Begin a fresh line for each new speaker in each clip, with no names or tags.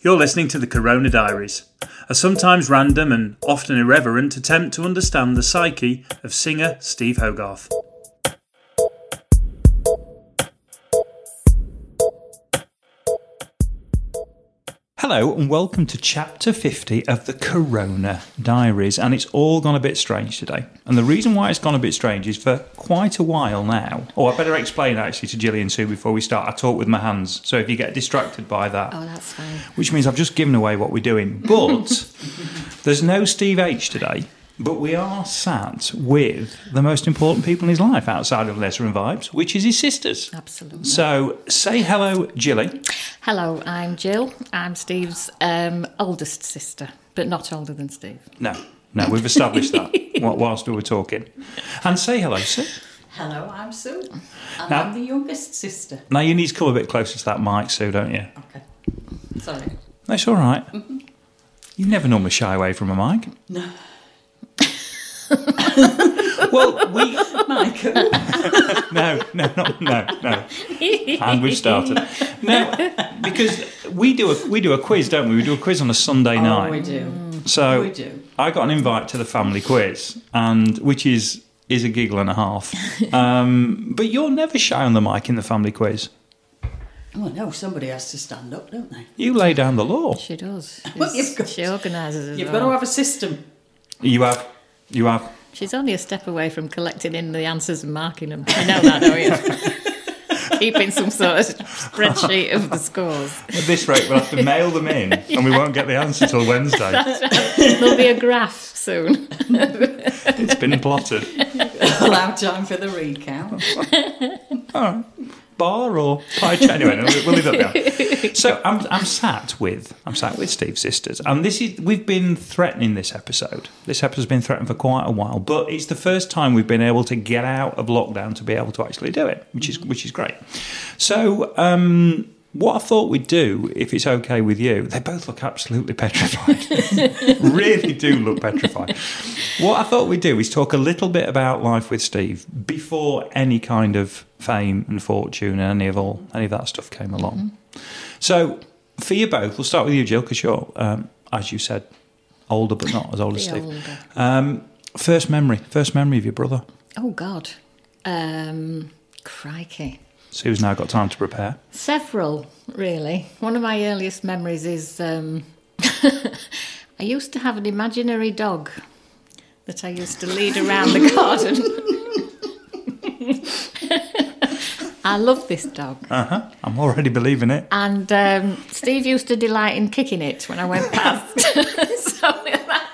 You're listening to the Corona Diaries, a sometimes random and often irreverent attempt to understand the psyche of singer Steve Hogarth. Hello and welcome to chapter 50 of the Corona Diaries. And it's all gone a bit strange today. And the reason why it's gone a bit strange is for quite a while now. Oh, I better explain actually to Gillian Sue before we start. I talk with my hands. So if you get distracted by that,
Oh, that's fine.
which means I've just given away what we're doing. But there's no Steve H today. But we are sat with the most important people in his life outside of Letter and Vibes, which is his sisters.
Absolutely.
So say hello, Gilly.
Hello, I'm Jill. I'm Steve's um, oldest sister, but not older than Steve.
No, no, we've established that whilst we were talking. And say hello, Sue.
Hello, I'm Sue. And
Now-
I'm the youngest sister.
Now you need to come a bit closer to that mic, Sue, don't you?
Okay. Sorry.
That's all right. You never normally shy away from a mic.
No.
Well, we
Michael.
no, no, no, no, no. And we've started. Now, because we do a we do a quiz, don't we? We do a quiz on a Sunday
oh,
night.
we do.
So
we do.
I got an invite to the family quiz, and which is is a giggle and a half. Um, but you're never shy on the mic in the family quiz.
Well, no, somebody has to stand up, don't they?
You lay down the law.
She does.
Well, you've got-
she organises as
You've
well.
got to have a system.
You have, you have.
She's only a step away from collecting in the answers and marking them. You know that, don't you? Keeping some sort of spreadsheet of the scores.
At this rate, we'll have to mail them in, and we won't get the answer till Wednesday.
There'll be a graph soon.
It's been plotted.
Allow time for the recount.
Bar or pie chain. Anyway, we'll leave that there. So I'm, I'm sat with I'm sat with Steve's sisters, and this is we've been threatening this episode. This episode's been threatened for quite a while, but it's the first time we've been able to get out of lockdown to be able to actually do it, which is which is great. So. Um, what I thought we'd do, if it's okay with you, they both look absolutely petrified. really do look petrified. What I thought we'd do is talk a little bit about life with Steve before any kind of fame and fortune and any of all any of that stuff came along. So, for you both, we'll start with you, Jill, because you're, um, as you said, older but not as old as Steve. Um, first memory, first memory of your brother.
Oh, God. Um, crikey.
Sue's now got time to prepare.
Several, really. One of my earliest memories is um, I used to have an imaginary dog that I used to lead around the garden. I love this dog.
Uh huh. I'm already believing it.
And um, Steve used to delight in kicking it when I went past. so that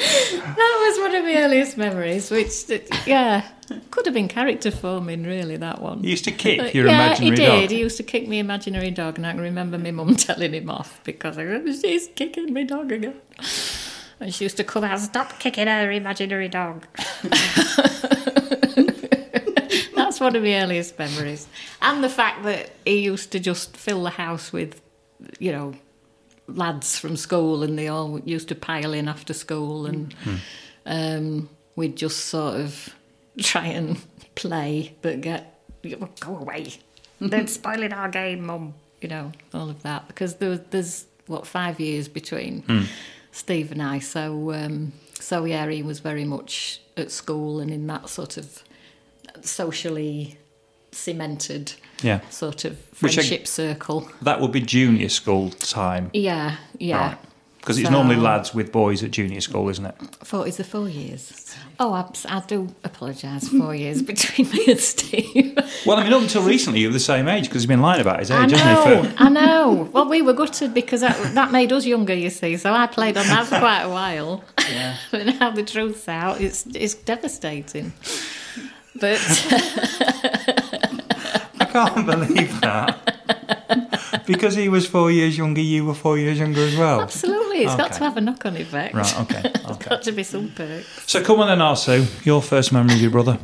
that was one of my earliest memories, which, yeah, could have been character forming, really, that one.
You used to kick your
yeah,
imaginary
he did.
dog.
He used to kick my imaginary dog, and I can remember my mum telling him off because I go, she's kicking my dog again. And she used to come out, stop kicking her imaginary dog. That's one of my earliest memories. And the fact that he used to just fill the house with, you know, lads from school and they all used to pile in after school and um, we'd just sort of try and play but get, go away. They're spoiling our game, mum. You know, all of that. Because there there's, what, five years between Steve and I. So, um, so yeah, he was very much at school and in that sort of socially cemented
Yeah.
sort of
Which I-
friendship circle.
That would be junior school time.
Yeah, yeah.
Right. Because it's
So-
normally lads with boys at junior school, isn't it?
Four is the four years. Oh, I, I do apologise. Four years between me and Steve.
Well, I mean, up until recently, you were the same age because he's been lying about his
I
age, hasn't he?
know,
For-
I know. Well, we were gutted because that, that made us younger, you see. So I played on that for quite a while.
Yeah.
but now the truth's out, it's it's devastating. But
can't believe that. because he was four years younger, you were four years younger as well.
absolutely, It's got to have a knock-on effect.
Right, okay,
There's
okay.
got to be some perks.
So come on then, our Sue. Your first memory of your brother.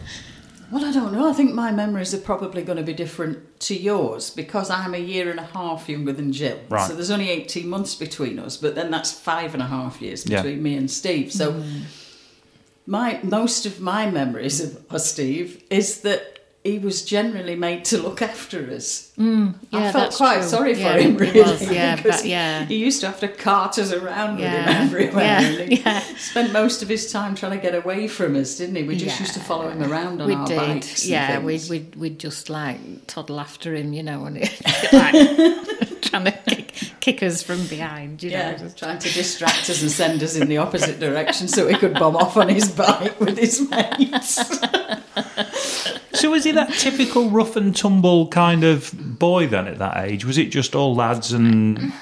Well, I don't know. I think my memories are probably going to be different to yours because I'm a year and a half younger than Jill.
Right.
So there's only 18 months between us, but then that's five and a half years
Yeah.
between me and Steve. So mm. my most of my memories of, of Steve is that he was generally made to look after us. Mm, I
Yeah,
felt
that's
quite
true.
sorry
Yeah,
for him,
he
really.
was, yeah,
because
but- yeah.
He used to have to cart us around with him everywhere.
yeah,
he
yeah.
Spent most of his time trying to get away from us, didn't he? We just used to follow him around on
we
our
did,
bikes.
yeah. We'd, we'd we'd just like toddle after him, you know, and like trying to kick, kick us from behind, you
Yeah,
know. just-
trying to distract us and send us in the opposite direction so he could bomb off on his bike with his mates.
So was he that typical rough and tumble kind of boy then at that age? Was it just all lads and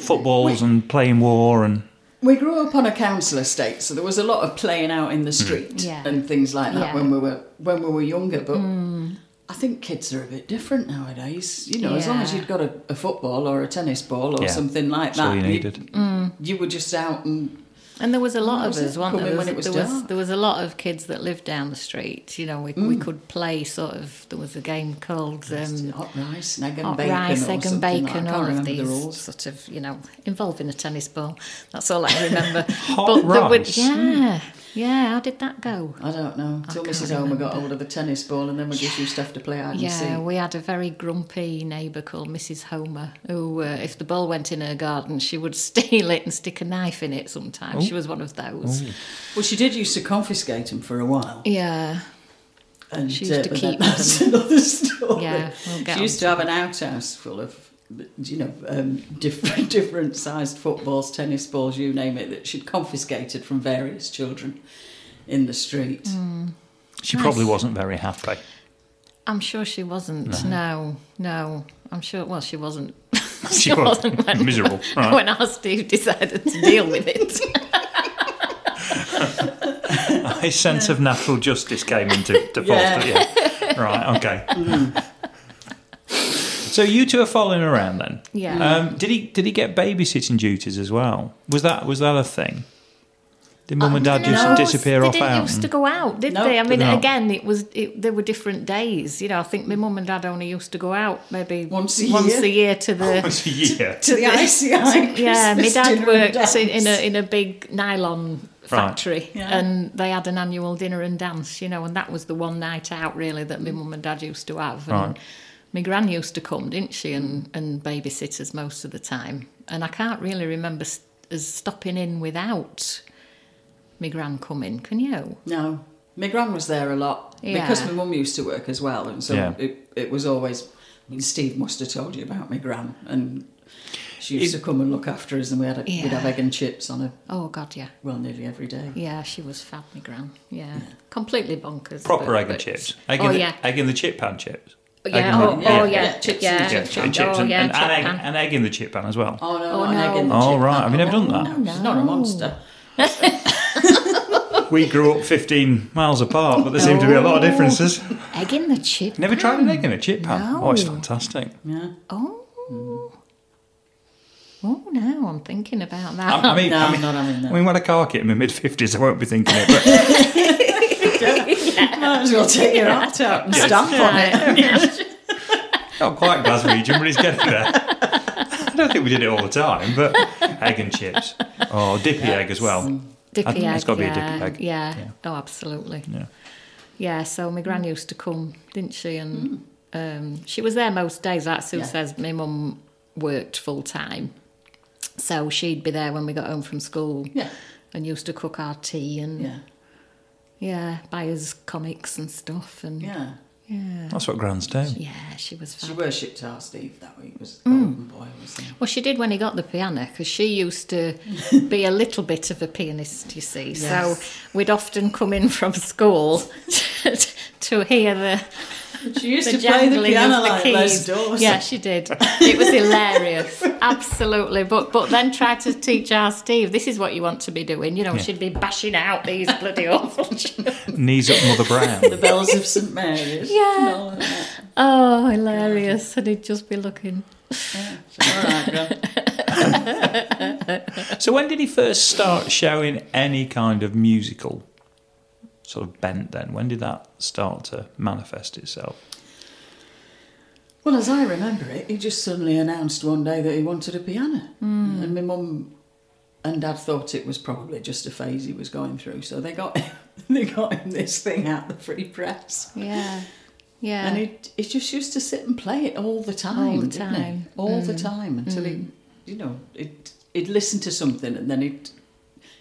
footballs and playing war and
We grew up on a council estate, so there was a lot of playing out in the mm. street
Yeah.
and things like that
Yeah.
when we were when we were younger. But mm. I think kids are a bit different nowadays. You know, as long as you'd got a, a football or a tennis ball or
Yeah.
something like
that's all
that,
you needed? Mm.
you were just out and
And there was a lot
Oh,
of us,
Come
there?
in
There
when
was,
it was
there, was, there was a lot of kids that lived down the street. You know, we, we could play sort of. There was a game called um,
hot rice, egg and
hot
bacon,
rice, egg and
like-
bacon, all of these
the
sort of, you know, involving a tennis ball. That's all I remember.
Hot
there would-
rice?
yeah, yeah. How did that go?
I don't know. Till
can't
Mrs. Homer got hold of the tennis ball, and then we just used to have to play hide and
see.
Yeah,
we had a very grumpy neighbour called Mrs. Homer, who, uh, if the ball went in her garden, she would steal it and stick a knife in it. Sometimes she was one of those.
Well, she did used to confiscate them for a while.
Yeah,
And
She used to
but
keep
that's another story.
Yeah, we'll get
she used
on
to have an outhouse full of, you know, um, different different sized footballs, tennis balls, you name it, that she'd confiscated from various children in the street.
Mm.
She probably wasn't very happy.
I'm sure she wasn't. No, no. I'm sure. Well, she wasn't.
She was
when,
miserable, right.
when our Steve decided to deal with it.
His sense of natural justice came into to foster. Yeah. Right. Okay. So you two are following around then.
Yeah.
Um, did he did he get babysitting duties as well? Was that was that a thing? Did mum and dad just
No,
disappear
they
off
didn't
out?
used
and-
to go out, did
No,
they? I mean,
No.
again, it was it, there were different days. You know, I think my mum and dad only used to go out maybe
Once a
once
year?
a year to the
Once a year.
To the ICI.
yeah, my dad
dinner
worked in, in a in a big nylon factory,
Yeah.
and they had an annual dinner and dance. You know, and that was the one night out really that my mum and dad used to have. And
Right.
My gran used to come, didn't she, and and babysit us most of the time. And I can't really remember s- us stopping in without my gran coming. Can you?
No. My gran was there a lot
Yeah.
because my mum used to work as well, and so
Yeah.
it, it was always. I mean, Steve must have told you about my gran, and she used to come and look after us, and we had a, we'd have egg and chips on a
Oh God, yeah.
well nearly every day.
Yeah, she was fab, my gran. Yeah, completely bonkers.
Proper
but-
egg and
but-
chips. Egg
oh
in the,
yeah,
egg in the chip pan chips. Egg
yeah.
in the-
Oh,
yeah,
oh
yeah,
yeah,
chips
yeah,
Yeah,
chips.
chips, chips
Oh
and,
yeah,
and,
chip
and, egg,
pan.
and egg in the chip pan as well.
Oh no,
Oh,
not an egg in the.
Oh,
chip
right.
pan.
Have you never done that?
No, she's not a monster.
We grew up 15 miles apart, but there seem to be a lot of differences. Oh.
egg in the chip.
Never tried an egg in a chip pan? Oh, it's fantastic.
Yeah.
Oh. Oh, now I'm thinking about that.
I, I mean,
No,
I
I'm
mean,
not having that.
I mean, when I car kit in my mid 50s, I won't be thinking it, but
Might as well take your heart out and stamp on it.
not quite Glaswegian, but he's getting there. I don't think we did it all the time, but egg and chips. Oh, dippy egg as well.
dippy egg.
it's gotta be a
yeah.
dippy egg.
Yeah.
Yeah.
Oh, absolutely.
Yeah.
Yeah. So my gran used to come, didn't she? And um, she was there most days. Like Sue
Yeah.
says, my mum worked full time, so she'd be there when we got home from school.
Yeah.
And used to cook our tea and
Yeah.
yeah, buy us comics and stuff and
Yeah.
yeah.
That's what grands do.
Yeah, she was
She worshipped our Steve that week. Was the mm. golden boy, was he?
Well, she did when he got the piano because she used to be a little bit of a pianist, you see.
Yes.
So we'd often come in from school to hear the,
She used
the
to play the piano
the
like
keys.
Les Dawson.
Yeah, she did. It was hilarious, absolutely. But but then tried to teach our Steve this is what you want to be doing. You know, she'd be bashing out these bloody awful.
Knees up Mother Brown.
The bells of St Mary's.
Yeah.
and all of that.
oh, hilarious! And he'd just be looking.
All right, Gran.
so when did he first start showing any kind of musical sort of bent? Then when did that start to manifest itself?
Well, as I remember it, he just suddenly announced one day that he wanted a piano. Hmm. And my mum and dad thought it was probably just a phase he was going through. So they got they got him this thing out the free press.
Yeah. Yeah.
And he, he just used to sit and play it all the time.
All the
didn't he?
time.
All the mm. time until he, mm. you know, it, he'd listen to something and then he'd,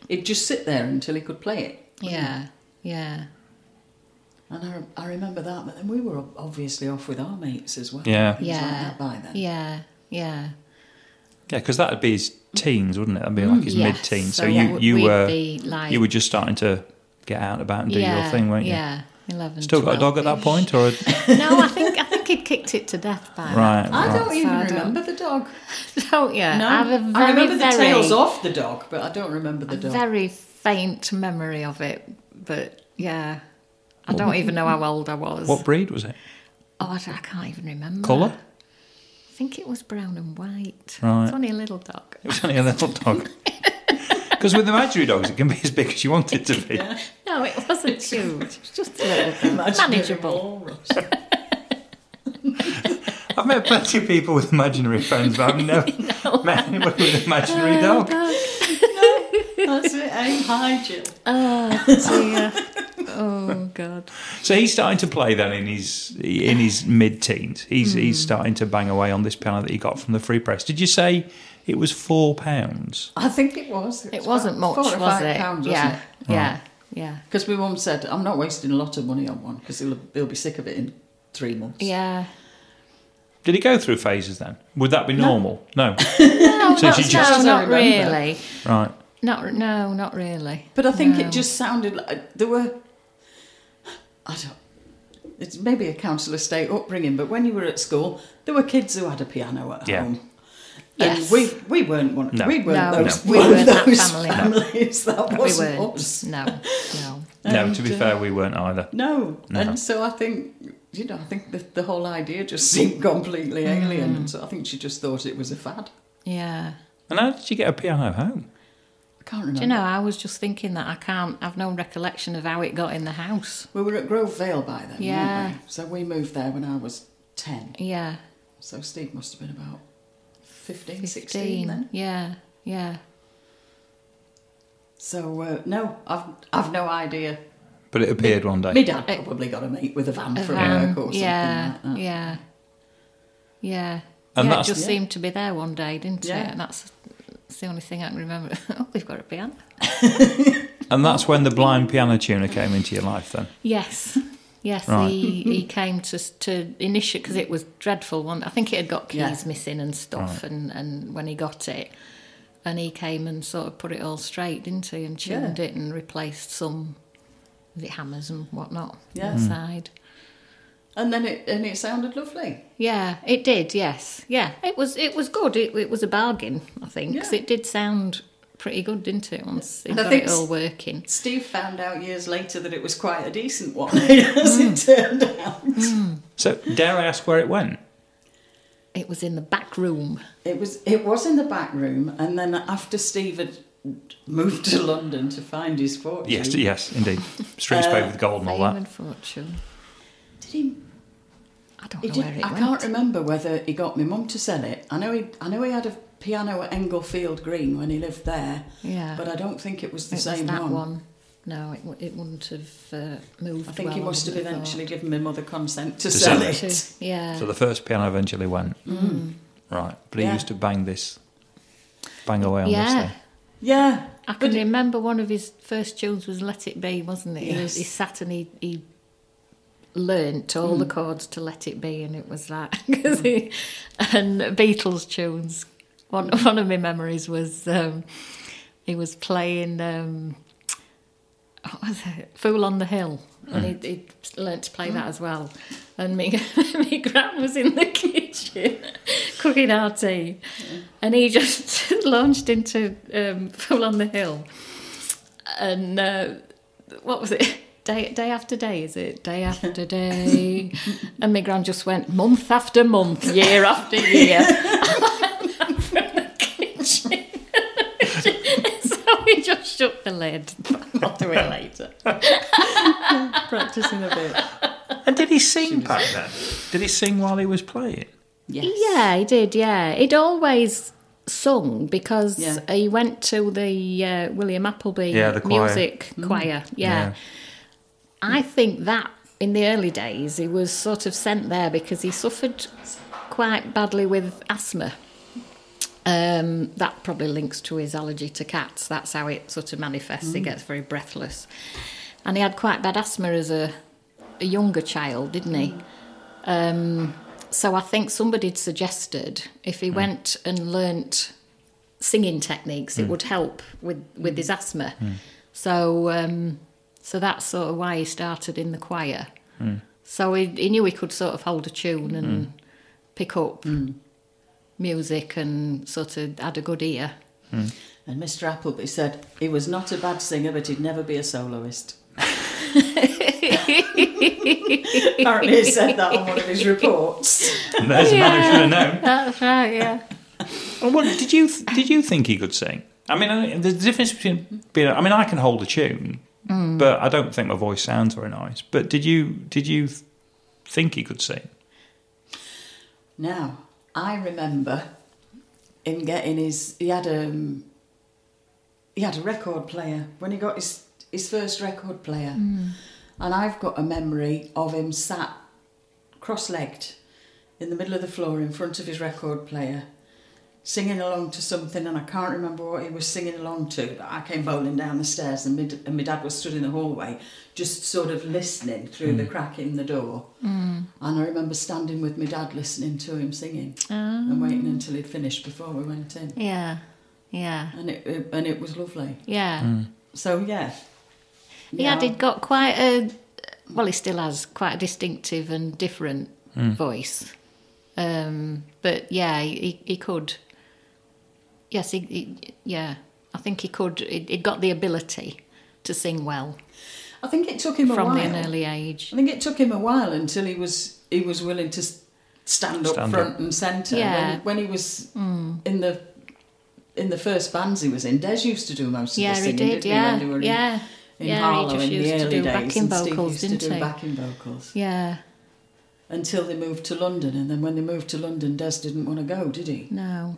he'd just sit there until he could play it.
yeah. Yeah.
And I, I remember that, but then we were obviously off with our mates as well.
Yeah.
Things like
Yeah.
by then.
Yeah. Yeah.
Yeah, because that'd be his teens, wouldn't it? That'd be like mm. his
Yes.
mid-teens. So,
So
you you were
like-
you were just starting to get out and about and do
yeah.
your thing, weren't you?
Yeah. 11.
Still got a dog at that point, or
no, I think I think he'd kicked it to death by that
right?
I
right.
don't even
So I don't-
remember the dog.
Oh, don't you?
No,
I have a very,
I remember the
very,
tails off the dog, but I don't remember the
a
dog.
very faint memory of it. But yeah, I don't even know how old I was.
What breed was it?
Oh, I, I can't even remember.
Colour?
I think it was brown and white.
Right.
It's only a little dog.
It was only a little dog. Because with imaginary dogs, it can be as big as you want it to be.
No, it wasn't huge. It was just a little dog. Manageable.
I've met plenty of people with imaginary friends, but I've never met anyone with an imaginary dog.
That's it. Aim high, Jill.
Oh dear. Oh God.
So he's starting to play then in his in his mid-teens. He's he's
Hmm.
starting to bang away on this piano that he got from the free press. Did you say it was four pounds?
I think it was.
It wasn't much,
four or
was
five
it?
Pounds,
yeah. Yeah. Yeah.
Because my mum said, "I'm not wasting a lot of money on one because he'll he'll be sick of it in three months."
Yeah.
Did he go through phases then? Would that be normal? No.
No,
So
not,
she
no,
just-
As I
not really.
Right.
Not no, not really.
But I think
No.
it just sounded like there were. I don't. It's maybe a council estate upbringing, but when you were at school, there were kids who had a piano at
Yeah.
home.
Yes.
And we we weren't one.
No.
We weren't
No,
those.
no. We
one
weren't
of
that
those
family. No.
families. That
We
wasn't
weren't.
us.
No, no.
No, to be
uh,
fair, we weren't either.
No.
No.
and so I think you know I think the, the whole idea just seemed completely alien, and so I think she just thought it was a fad.
Yeah.
And how did you get a piano at home?
I can't remember.
Do you know? I was just thinking that I can't. I've no recollection of how it got in the house.
we were at Grove Vale by then,
Yeah.
weren't we? So we moved there when I was ten.
Yeah.
So Steve must have been about 15, 16
Fifteen.
then.
Yeah. Yeah.
So uh, no, I've I've no idea.
But it appeared one day.
My dad probably got a mate with a van
A
for
van,
work or something
yeah,
like that.
yeah, yeah.
And
yeah, it just
Yeah.
seemed to be there one day, didn't
Yeah.
it? And that's, that's the only thing I can remember. oh, we've got a piano.
And that's when the blind piano tuner came into your life then?
Yes, yes.
Right.
He he came to to initiate because it was dreadful. One, I think it had got keys
Yeah.
missing and stuff.
Right.
And and when he got it, and he came and sort of put it all straight, didn't he? And tuned
Yeah.
it and replaced some, the hammers and whatnot
Yeah.
inside.
And then it and it sounded lovely.
Yeah, it did. Yes, yeah, it was. It was good. It, it was a bargain, I think, 'cause
Yeah.
it did sound pretty good, didn't it? Once it
I
got
think
it all working.
Steve found out years later that it was quite a decent one, hmm. as it turned out. Hmm.
So, dare I ask where it went?
It was in the back room.
It was it was in the back room, and then after Steve had moved to London to find his fortune,
Yes, yes, indeed. Streets uh, paved with gold and all that.
fortune.
did he?
I don't
he
know
did,
where it
I
went.
can't remember whether he got my mum to sell it. I know he I know he had a piano at Englefield Green when he lived there,
Yeah,
but I don't think it was the
it
same
was that
one.
one. No, it, it wouldn't have uh, moved.
I think
well,
he must have
wouldn't
eventually given my mother consent to,
To
sell,
sell
it.
it.
Yeah.
So the first piano eventually went. Right. But he
Yeah.
used to bang this, bang away on this
yeah.
thing.
Yeah,
I can
But-
remember one of his first tunes was "Let It Be," wasn't it? He,
Yes.
he sat and he, he learnt all
Hmm.
the chords to "Let It Be," and it was that. 'Cause he, and Beatles tunes. One one of my memories was um, he was playing. Um, what was it? Fool on the Hill, and he, he learnt to play that as well. And me, me gran was in the kitchen cooking our tea, and he just launched into um, Fool on the Hill. And uh, what was it? Day, day after day, is it? Day after day. and my grand just went month after month, year after year. so we just shut the lid. I'll do it later.
Practicing a bit.
And did he sing back then? Did he sing while he was playing?
Yes.
Yeah, he did, yeah. He'd always sung because
yeah.
he went to the uh, William Appleby
yeah, the choir.
music mm. choir. yeah. yeah I think that in the early days he was sort of sent there because he suffered quite badly with asthma. Um, that probably links to his allergy to cats. That's how it sort of manifests. He gets very breathless, and he had quite bad asthma as a, a younger child, didn't he? Um, so I think somebody had suggested if he went and learnt singing techniques, it would help with, with his asthma. So um, so that's sort of why he started in the choir. Hmm. So he, he knew he could sort of hold a tune and hmm. pick up hmm. music and sort of had a good ear.
And Mr. Appleby said he was not a bad singer, but he'd never be a soloist. Apparently, he said that on one of his reports.
And there's a man who should have known.
That's right, yeah.
Well, what, did you did you think he could sing? I mean, I- the difference between being, I mean, I can hold a tune, Mm. but I don't think my voice sounds very nice. But did you did you think he could sing?
Now, I remember him getting his. He had a. He had a record player when he got his his first record player, mm. and I've got a memory of him sat cross-legged in the middle of the floor in front of his record player, singing along to something, and I can't remember what he was singing along to. But I came bowling down the stairs, and my, and my dad was stood in the hallway, just sort of listening through the mm. crack in the door. Mm. And I remember standing with my dad listening to him singing ah. and waiting until he'd finished before we went in.
Yeah, yeah,
And it, it and it was lovely.
yeah. Mm.
So yeah.
He had he'd got quite a well, he still has quite a distinctive and different voice. Um, but yeah, he, he could. Yes, he, he yeah. I think he could. He, he'd got the ability to sing well
I think it took him a
from
while.
an early age.
I think it took him a while until he was he was willing to s- stand up
Stand
front
up.
and centre.
Yeah.
When, when he was hmm. in the in the first bands he was in, Des used to do most
Yeah,
of the
he
singing,
did.
didn't
Yeah,
he? When they were in,
yeah,
in
yeah.
Harlow
he just
in
used
the
to
early
do
days,
backing
and Steve used to
didn't
do
he?
backing vocals
Yeah,
until they moved to London. And then when they moved to London, Des didn't want to go, did he?
no,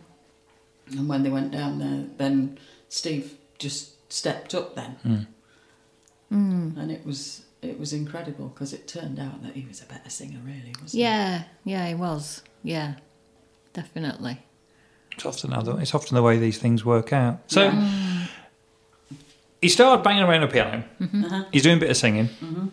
And when they went down there, then Steve just stepped up then,
Mm.
and it was it was incredible because it turned out that he was a better singer, really, wasn't he?
yeah, yeah. He was. Yeah, definitely.
It's often other, it's often the way these things work out. So hmm. he started banging around a piano. Mm-hmm. Uh-huh. He's doing a bit of singing. Mm-hmm.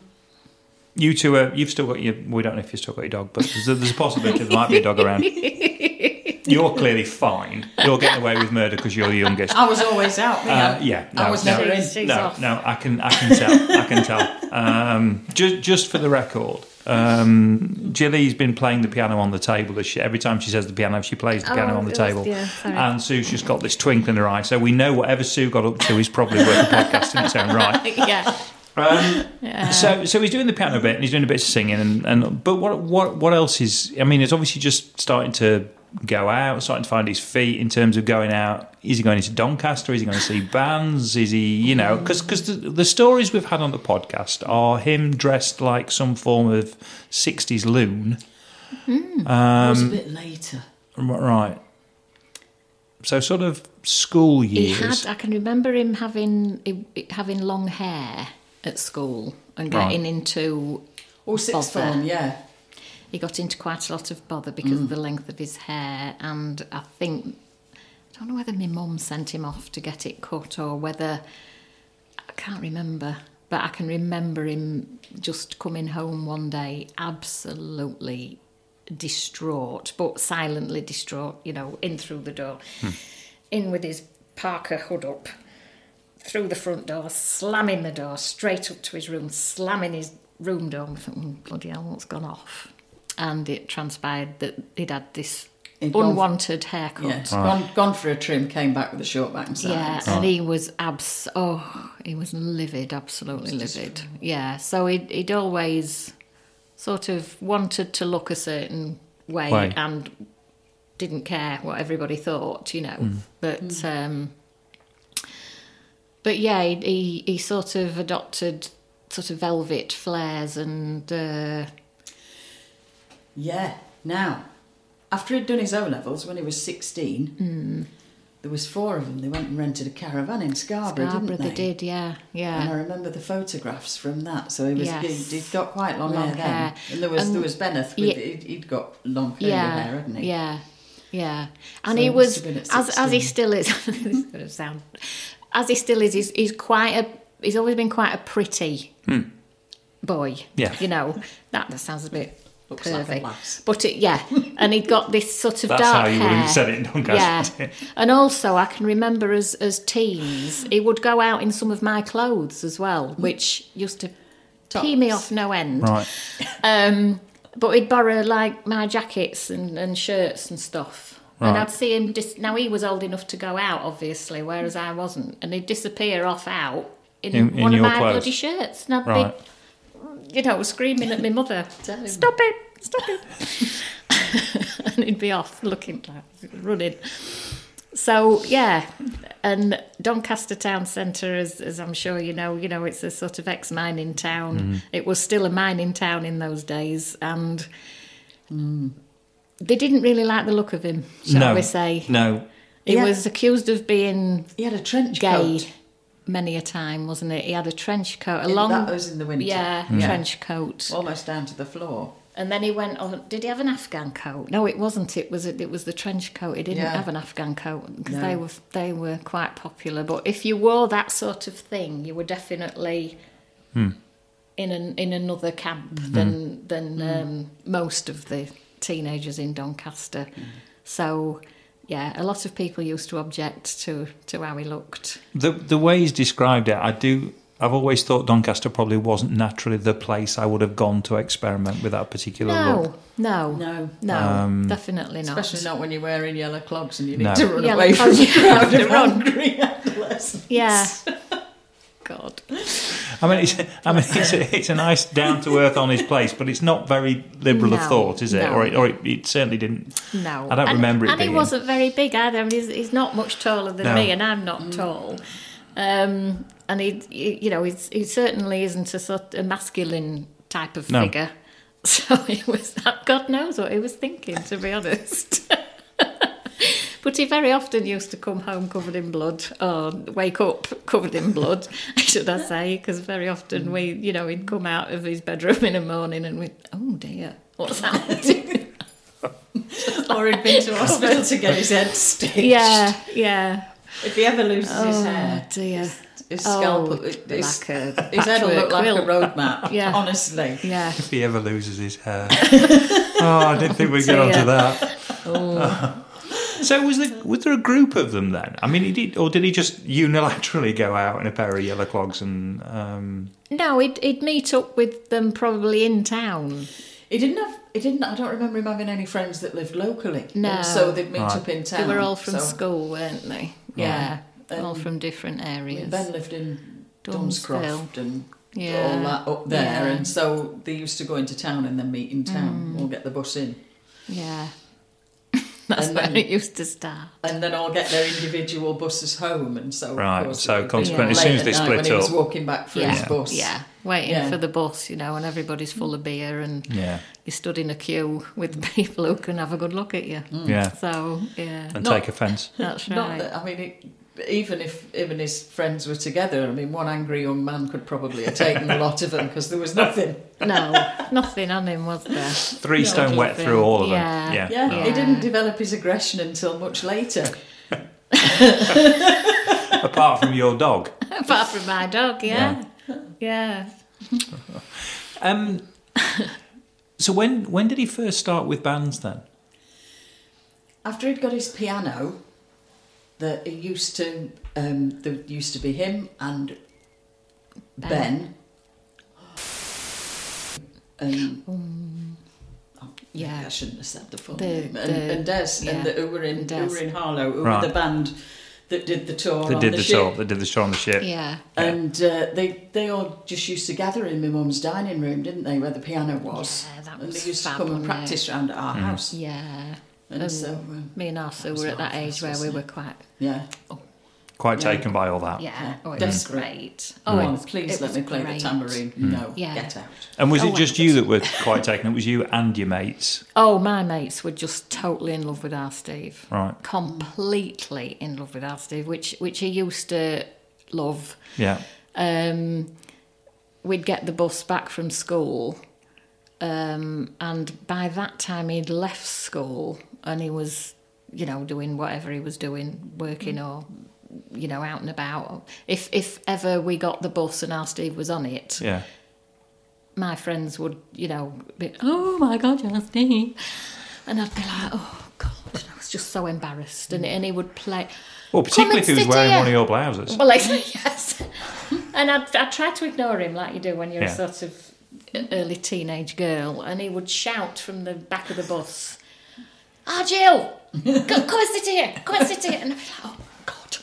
You two are. You've still got your. We don't know if you've still got your dog, but there's there's a possibility there might be a dog around. You're clearly fine. You're getting away with murder because you're the youngest.
I was always out.
Uh,
Yeah,
yeah, no,
I was
no,
never in.
No, no. I can, I can tell. I can tell. Um, just, just for the record, um, Jilly's been playing the piano on the table. She, every time she says the piano, she plays the
Oh,
piano on the
was-
table.
yeah,
and Sue's just got this twinkle in her eye. So we know whatever Sue got up to is probably worth a podcast in its own right.
yeah.
Um, So, so he's doing the piano a bit and he's doing a bit of singing, and, and but what what what else is? I mean, it's obviously just starting to go out, starting to find his feet in terms of going out. Is he going into Doncaster? Is he going to see bands? Is he, you know, because because the, the stories we've had on the podcast are him dressed like some form of '60s loon,
it
Um,
was a bit later.
right? So sort of school
He
years.
had. I can remember him having having long hair at school and
Right.
getting into.
Or sixth
Bother.
form, yeah.
He got into quite a lot of bother because of mm. the length of his hair, and I think I don't know whether my mum sent him off to get it cut or whether I can't remember. But I can remember him just coming home one day, absolutely distraught, but silently distraught. You know, in through the door, hmm. in with his parka hood up, through the front door, slamming the door straight up to his room, slamming his room door. I thought, "Oh, bloody hell, what's gone off? And it transpired that he'd had this
He'd gone-
unwanted haircut.
Yeah, gone, gone for a trim, came back with a short back and
Yeah,
sides.
and he was abs. Oh, he was livid, absolutely livid. Yeah, so he'd, he'd always sort of wanted to look a certain way,
Way.
and didn't care what everybody thought, you know. But um, but yeah, he, he he sort of adopted sort of velvet flares and uh,
Yeah. Now, after he'd done his O levels when he was 16,
Hmm.
there was four of them. They went and rented a caravan in Scarborough,
Scarborough.
didn't
They
they?
did, yeah, yeah.
And I remember the photographs from that. So he was
Yes.
he'd, he'd got quite long,
Long
hair, then. And there was
And-
there was Benneth. With,
Yeah.
he'd, he'd got long curly
yeah,
hair, hadn't he?
yeah, yeah. And
So
he
he
was
have been at
as as he still is. this is going to sound as he still is. He's, he's quite a. He's always been quite a pretty boy.
Hmm. Yeah.
you know that that sounds a bit.
Looks like a lass.
But it, yeah, and he'd got this sort of
That's
dark
how you would
hair.
have said it in
Yeah, and also I can remember as as teens, he would go out in some of my clothes as well, which used to pee me off no end.
Right.
Um, but he'd borrow like my jackets and, and shirts and stuff. And I'd see him dis- now he was old enough to go out, obviously, whereas I wasn't. And he'd disappear off out in,
In- in
one of
your
my
clothes?
bloody shirts. And I'd
Right.
be, you know, screaming at my mother, Stop it! Stop it! and he'd be off looking like running. So yeah, and Doncaster town centre, as, as I'm sure you know, you know it's a sort of ex-mining town.
Mm-hmm.
It was still a mining town in those days, and they didn't really like the look of him, shall
no.
we say?
No.
He
Yeah.
was accused of being
He had a trench
gay
coat.
Many a time, wasn't it? He had a trench coat, a
In-
long,
that was in the winter.
yeah,
Yeah.
trench coat.
Almost down to the floor.
And then he went on. Did he have an Afghan coat? No, it wasn't. It was it was the trench coat. He didn't
Yeah.
have an Afghan coat because
No.
they were they were quite popular. But if you wore that sort of thing, you were definitely hmm. in an in another camp mm-hmm. than than mm. um, most of the teenagers in Doncaster. Mm. So. Yeah, a lot of people used to object to, to how he looked.
The the way he's described it, I do. I've always thought Doncaster probably wasn't naturally the place I would have gone to experiment with that particular
No,
look.
no,
No.
no,
Um,
definitely not.
Especially not when you're wearing yellow clogs and you need
No.
to run
Yellow
away from
the
a
you
crowd
have to run.
hungry adolescents.
Yeah. God.
I mean, it's, I mean, it's a, it's a nice down to earth, honest place, but it's not very liberal of thought, is it?
no.
Or, it, or it, it certainly didn't.
No,
I don't
and,
remember it
And he wasn't very big either. I mean, he's, he's not much taller than
No.
me, and I'm not tall. Um, and he, he- you know, he's, he certainly isn't a sort a masculine type of
No.
figure. So he was. God knows what he was thinking, to be honest. But he very often used to come home covered in blood, or wake up covered in blood, should I say? Because very often we, you know, he'd come out of his bedroom in the morning and we'd, oh dear, what's happening?
Or he'd been to hospital to get his head stitched.
yeah, yeah.
If he ever loses his
Oh
hair,
dear.
his oh, scalp,
Oh,
his,
like a
his head will look like a
quilt.
road map.
Yeah.
Honestly.
Yeah.
If he ever loses his hair. oh, I didn't think we'd get onto
Dear.
that.
Oh.
So was there was there a group of them then? I mean, he did, or did he just unilaterally go out in a pair of yellow clogs and? Um,
No, he'd, he'd meet up with them probably in town.
He didn't have. He didn't. I don't remember him having any friends that lived locally.
No.
So they'd meet
Right.
up in town.
They were all from
so,
school, weren't they? Yeah. all
Um,
from different
I mean,
areas.
Ben lived in
Dunsville.
Dunscroft and
Yeah.
all that up there,
Yeah.
and so they used to go into town and then meet in
Mm.
town. We'll get the bus in,
Yeah. That's
And
where
then-
it used to start.
and then all get their individual buses home, and so of
Right,
course,
so
it would be
consequently,
as soon
as they split
when he was
up-
walking back for his
Yeah.
bus.
Yeah. Waiting
Yeah.
for the bus, you know, and everybody's full mm. of beer and
yeah,
you stood in a queue with people who can have a good look at you. Mm.
yeah,
So, yeah.
and
Not-
take offence.
That's
Not
right.
that I mean, it, even if him and his friends were together, I mean, one angry young man could probably have taken a lot of them because there was nothing.
No, nothing on him, was there?
Three stone wet through all of them.
Yeah.
Yeah,
Yeah,
no.
he didn't develop his aggression until much later.
Apart from your dog.
Apart from my dog, yeah. Yeah.
Um, so when when did he first start with bands then?
After he'd got his piano, that it used to um, there used to be him and Ben.
Ben.
And oh,
Yeah.
I shouldn't have said the full
The-
name. And,
the-
and Des,
yeah,
and the, who were in
and
who were in Harlow, who
Right.
were the band that did the tour
They
on
did
the,
the,
ship.
tour. They did the show on the ship.
Yeah.
Yeah.
And uh, they they all just used to gather in my mum's dining room, didn't they, where the piano was?
Yeah, that
and
was
they used
fab,
to come and practice round at our house.
Yeah.
And
And
so, um,
me and our Sue
was
were at that age where we
wasn't
were quite
yeah,
Quite
Yeah.
taken by all that.
Yeah, oh, it was great.
Oh,
it was-
please
it
let me play
great.
the tambourine.
Mm.
No,
Yeah.
get out.
And was
Oh,
it just you that were quite taken? It was you and your mates,
Oh, my mates were just totally in love with our Steve.
right?
Completely in love with our Steve, which which he used to love.
Yeah.
Um, we'd get the bus back from school, um, and by that time he'd left school and he was, you know, doing whatever he was doing, working mm. or, you know, out and about. If if ever we got the bus and our Steve was on it,
Yeah.
my friends would, you know, be, oh my God, you're Steve. And I'd be like, oh God. And I was just so embarrassed. And, and he would play.
Well, particularly if he was wearing
here.
one of your blouses.
Well, like, yes. And I'd, I'd try to ignore him like you do when you're
Yeah.
a sort of early teenage girl. And he would shout from the back of the bus, Ah, Jill, go, come and sit here, come and sit here. And I'd be like, oh, God,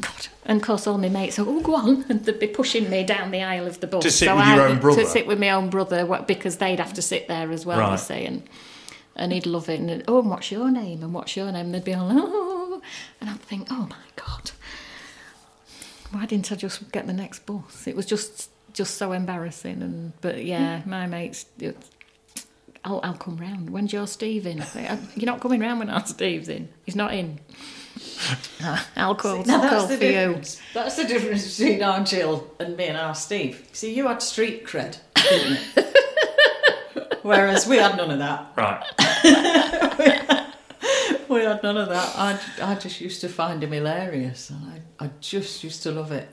God. And of course, all my mates, are, oh, go on. And they'd be pushing me down the aisle of the bus.
To sit
So
with
I
your own brother?
To sit with my own brother, because they'd have to sit there as well, you see. And, and he'd love it. And, oh, and what's your name? And what's your name? And they'd be all, oh. And I'd think, oh, my God why didn't I just get the next bus? It was just just so embarrassing. And but yeah, my mates, it- I'll I'll come round. When's your Steve in? I think, "Uh, You're not coming round when our Steve's in. He's not in. I'll call.
Now
I'll
that's
call
the
for you.
difference. That's the difference between our Jill and me and our Steve. See, you had street cred, didn't you? Whereas we had none of that.
Right.
We had none of that. I, I just used to find him hilarious, and I, I just used to love it.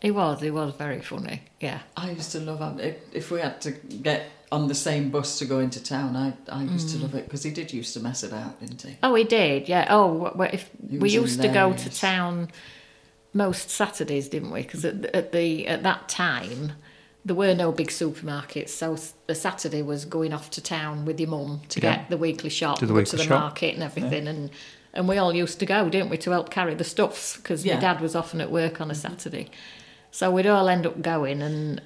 He was. He was very funny. Yeah.
I used to love him. If, if we had to get on the same bus to go into town, I, I used
Mm.
to love it because he did used to mess about, didn't he?
Oh, he did. Yeah. Oh, wh- wh- if we
was
used to go to town most Saturdays, didn't we? Because at, the- at the at that time there were no big supermarkets, so s- the Saturday was going off to town with your mum to
Yeah.
get the weekly shop,
To the weekly
to the
shop.
market and everything, and and we all used to go, didn't we, to help carry the stuffs because
Yeah.
my dad was often at work on a Saturday, so we'd all end up going and.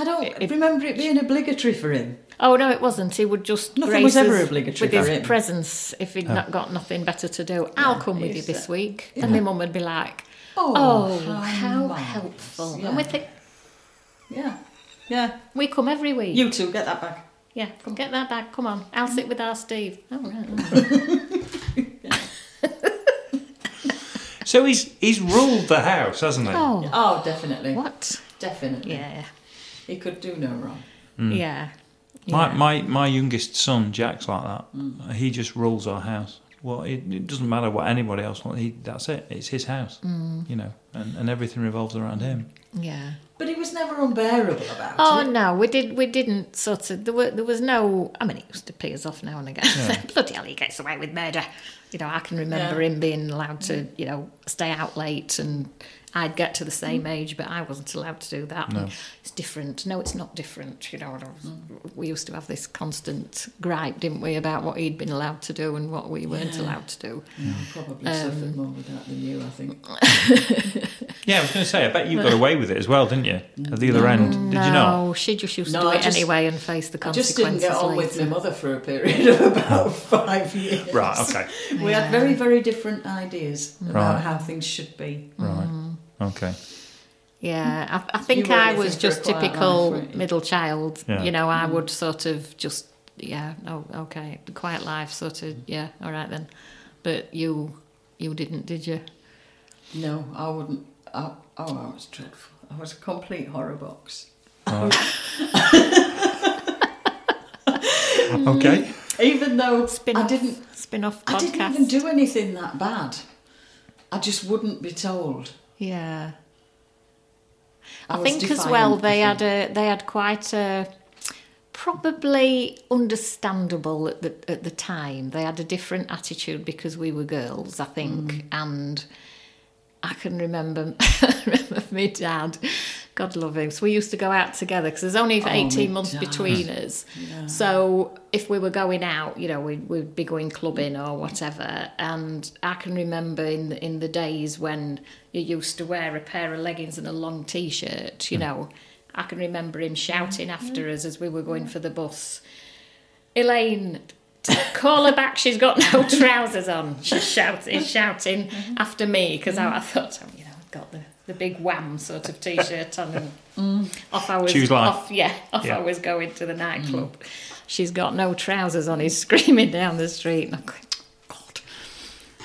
I don't
It-
remember it being obligatory for him.
Oh no, it wasn't. He would just
Nothing
grace
was ever
us
obligatory
with his
him.
presence if he'd not got nothing better to do. I'll come with you this
uh,
week,
yeah.
and my mum would be like,
Oh,
"Oh,
how
how, helpful!"
Yeah.
And we think
Yeah, yeah.
we come every week.
You two get that back.
yeah, come get that bag. Come on, I'll sit with our Steve. Oh, right.
So he's he's ruled the house, hasn't he?
oh,
Oh, definitely,
what?
definitely.
Yeah,
He could do no wrong.
yeah.
My,
yeah.
my my youngest son Jack's like that.
Mm.
He just rules our house. Well, it, it doesn't matter what anybody else wants. He that's it. It's his house.
Mm.
You know, and, and everything revolves around him.
yeah.
But he was never unbearable about
Oh
it.
no, we did. We didn't sort of. There were. There was no. I mean, he used to pee us off now and again. Bloody hell, he gets away with murder. You know, I can remember
Yeah.
him being allowed to, you know, stay out late, and I'd get to the mm. same age, but I wasn't allowed to do that.
No.
It's different. No, it's not different. You know, and I was- we used to have this constant gripe, didn't we, about what he'd been allowed to do and what we weren't
Yeah.
allowed to do.
Yeah, probably suffered um, more with that than you, I think.
Yeah, I was going to say. I bet you got away with it as well, didn't you? At the other mm. end, did you not?
No, she just used
No,
to do
I
it
just-
anyway and face the
I just
consequences
didn't get on
later.
with my mother for a period of about oh. five years.
Right. Okay.
We had very, very different ideas about
Right.
how things should be.
Right. Mm. Okay.
Yeah, I, I think I was just typical
life,
middle child.
Yeah.
You know, I mm. would sort of just, yeah, oh, okay, quiet life, sort of, yeah, all right then. But you, you didn't, did you?
No, I wouldn't. I, oh, I was dreadful. I was a complete horror box.
Okay.
Even though
Spin
I didn't,
spin off
I didn't even do anything that bad. I just wouldn't be told.
Yeah,
I,
I, think as well they had a they had quite a probably understandable at the at the time. They had a different attitude because we were girls, I think,
Mm.
and I can remember remember my dad. God love him. So we used to go out together because there's only
Oh,
18 months between us. So if we were going out, you know, we'd, we'd be going clubbing or whatever. And I can remember in the, in the days when you used to wear a pair of leggings and a long t-shirt, you hmm. know, I can remember him shouting mm-hmm. after us as we were going for the bus. Elaine, Call her back. She's got no trousers on. She's shouting, mm-hmm. shouting mm-hmm. after me because I, I thought, oh, you know, I've got the, the big wham sort of t-shirt on, and mm. off I was.
Choose life.
Off, yeah, off
Yeah.
I was going to the nightclub. Mm. She's got no trousers on. He's screaming down the street. And I'm going, God.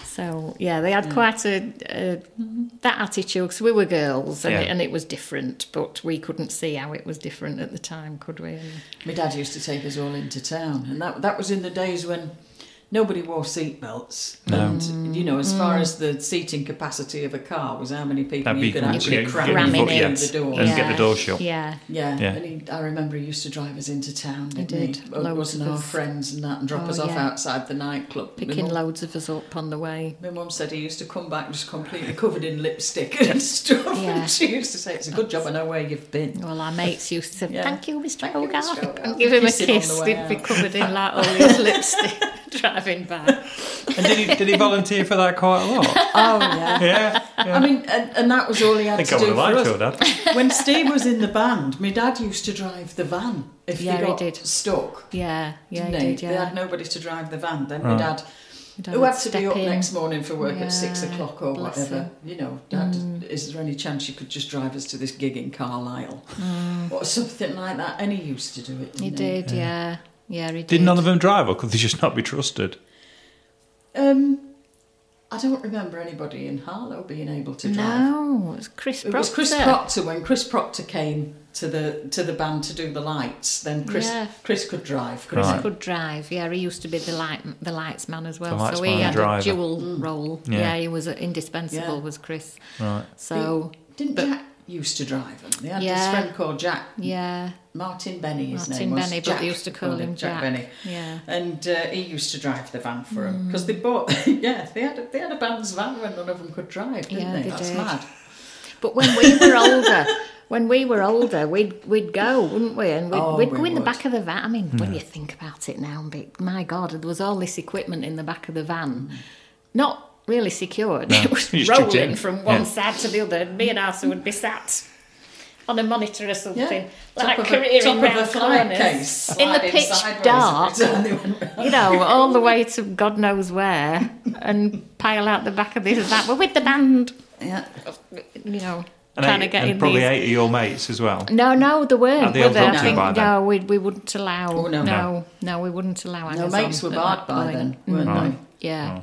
So yeah, they had mm. quite a, a that attitude because we were girls and,
Yeah.
it, and it was different, but we couldn't see how it was different at the time, could we? And,
My dad used to take us all into town, and that that was in the days when nobody wore seatbelts.
No.
And you know, as far mm. as the seating capacity of a car was, how many people
That'd
you
be
could
cool.
actually
Yeah,
cram
get
your
in
foot,
through
yeah.
the door.
And get the door shut.
Yeah.
Yeah,
Yeah.
and he, I remember he used to drive us into town, didn't
He did,
he?
loads
wasn't
of
our
us.
friends and that, and drop
Oh,
us off
yeah.
outside the nightclub.
Picking
mum-
loads of us up on the way.
My mum said he used to come back just completely covered in lipstick and stuff.
Yeah.
And she used to say, "It's a good job I know where you've been."
Well, our mates used to say,
Yeah.
"Thank you, Mr.
Thank.
Hogarth,"
Hogarth.
and give him a
Kiss him on the
kiss.
way
He'd be covered in like all his lipstick driving back.
And did he, did he volunteer for that quite a lot?
Oh yeah.
Yeah. yeah.
I mean, and, and that was all he
I
had
think
to
I
do
would have
for
liked
us.
your dad.
when Steve was in the band, my dad used to drive the van if
Yeah,
they
he
got
did.
stuck.
Yeah, yeah,
didn't
he
they?
did.
They
Yeah,
had nobody to drive the van. Then my
Right.
dad,
Dad
who
would
had to be
step
up
in.
next morning for work at six o'clock or
bless
whatever,
him. Mm.
you know, Dad, is there any chance you could just drive us to this gig in Carlisle or something like that? And he used to do it.
Mm. He
didn't
did. Yeah, yeah, he did.
Did none of them drive, or could they just not be trusted?
Um, I don't remember anybody in Harlow being able to drive.
No, it was Chris.
It was Chris
Proctor.
Proctor when Chris Proctor came to the to the band to do the lights. Then Chris
Yeah.
Chris could drive.
Chris
Right.
could drive. Yeah, he used to be the light the lights man as well. So he had
driver.
a dual role.
Yeah.
Yeah. he was indispensable.
Yeah.
Was Chris?
Right.
So
Didn't
but-
Jack used to drive them? They had this friend called Jack
yeah,
Martin Benny. His
Martin
name was
Benny, but
Jack,
they used to call him Jack.
Benny.
yeah.
And uh, he used to drive the van for them because mm. they bought. yeah, they had a, they had a band's van when none of them could drive, didn't
Yeah,
they?
they
That's
did.
mad.
But when we were older, when we were older, we'd we'd go, wouldn't we? And we'd,
Oh,
we'd
we
go in the back of the van. I mean, when hmm. you think about it now, but my God, there was all this equipment in the back of the van, mm. not really secured.
No,
It was
you just chucked it
rolling from one
Yeah.
side to the other. Me and Arthur would be sat on a monitor or something,
Yeah.
like
top of a, top of a
round
flight
corners
case,
in the pitch dark.
every time they went round.
you know, all the way to God knows where, and pile out the back of this van. We're with the band,
Yeah.
you know,
And,
trying
eight,
to get
and
in
probably
these.
eight of your mates as well.
No, no, there weren't.
Are they
were there?
dropped
I think
by
no, we we wouldn't allow.
Oh, no.
no, no, we wouldn't allow.
No, mates
on
were barred by
point.
then, mm-hmm. weren't
Right.
Yeah,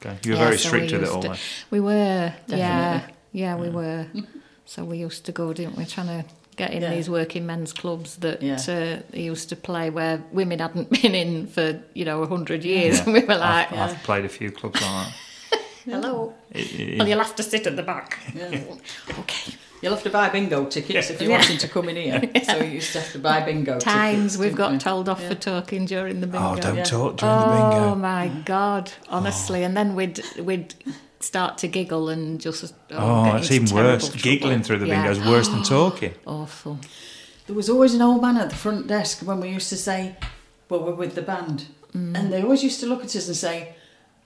Okay. You were
Yeah,
very
so
strict
we
with it
used
all
to- we were. Yeah,
Definitely.
yeah, we were. So we used to go, didn't we? Trying to get in
Yeah.
these working men's clubs that
Yeah.
uh, he used to play where women hadn't been in for you know a hundred years, and we were like,
I've, I've played a few clubs like that.
"Hello."
It- it-
Well, you'll have to sit at the back.
Yeah.
Okay.
You'll have to buy bingo tickets if you
Yeah.
wanted to come in here. So you just have to buy bingo
Times
tickets.
we've got
we?
told off
Yeah.
for talking during the bingo.
oh, don't
Yeah.
talk during
oh
the bingo.
Oh my god! Honestly, and then we'd we'd start to giggle and just oh,
Oh,
get
that's
into
even worse.
trouble.
Giggling through the
Yeah.
bingo is worse than talking.
Awful.
There was always an old man at the front desk when we used to say, well, we're with the band.
Mm.
And they always used to look at us and say,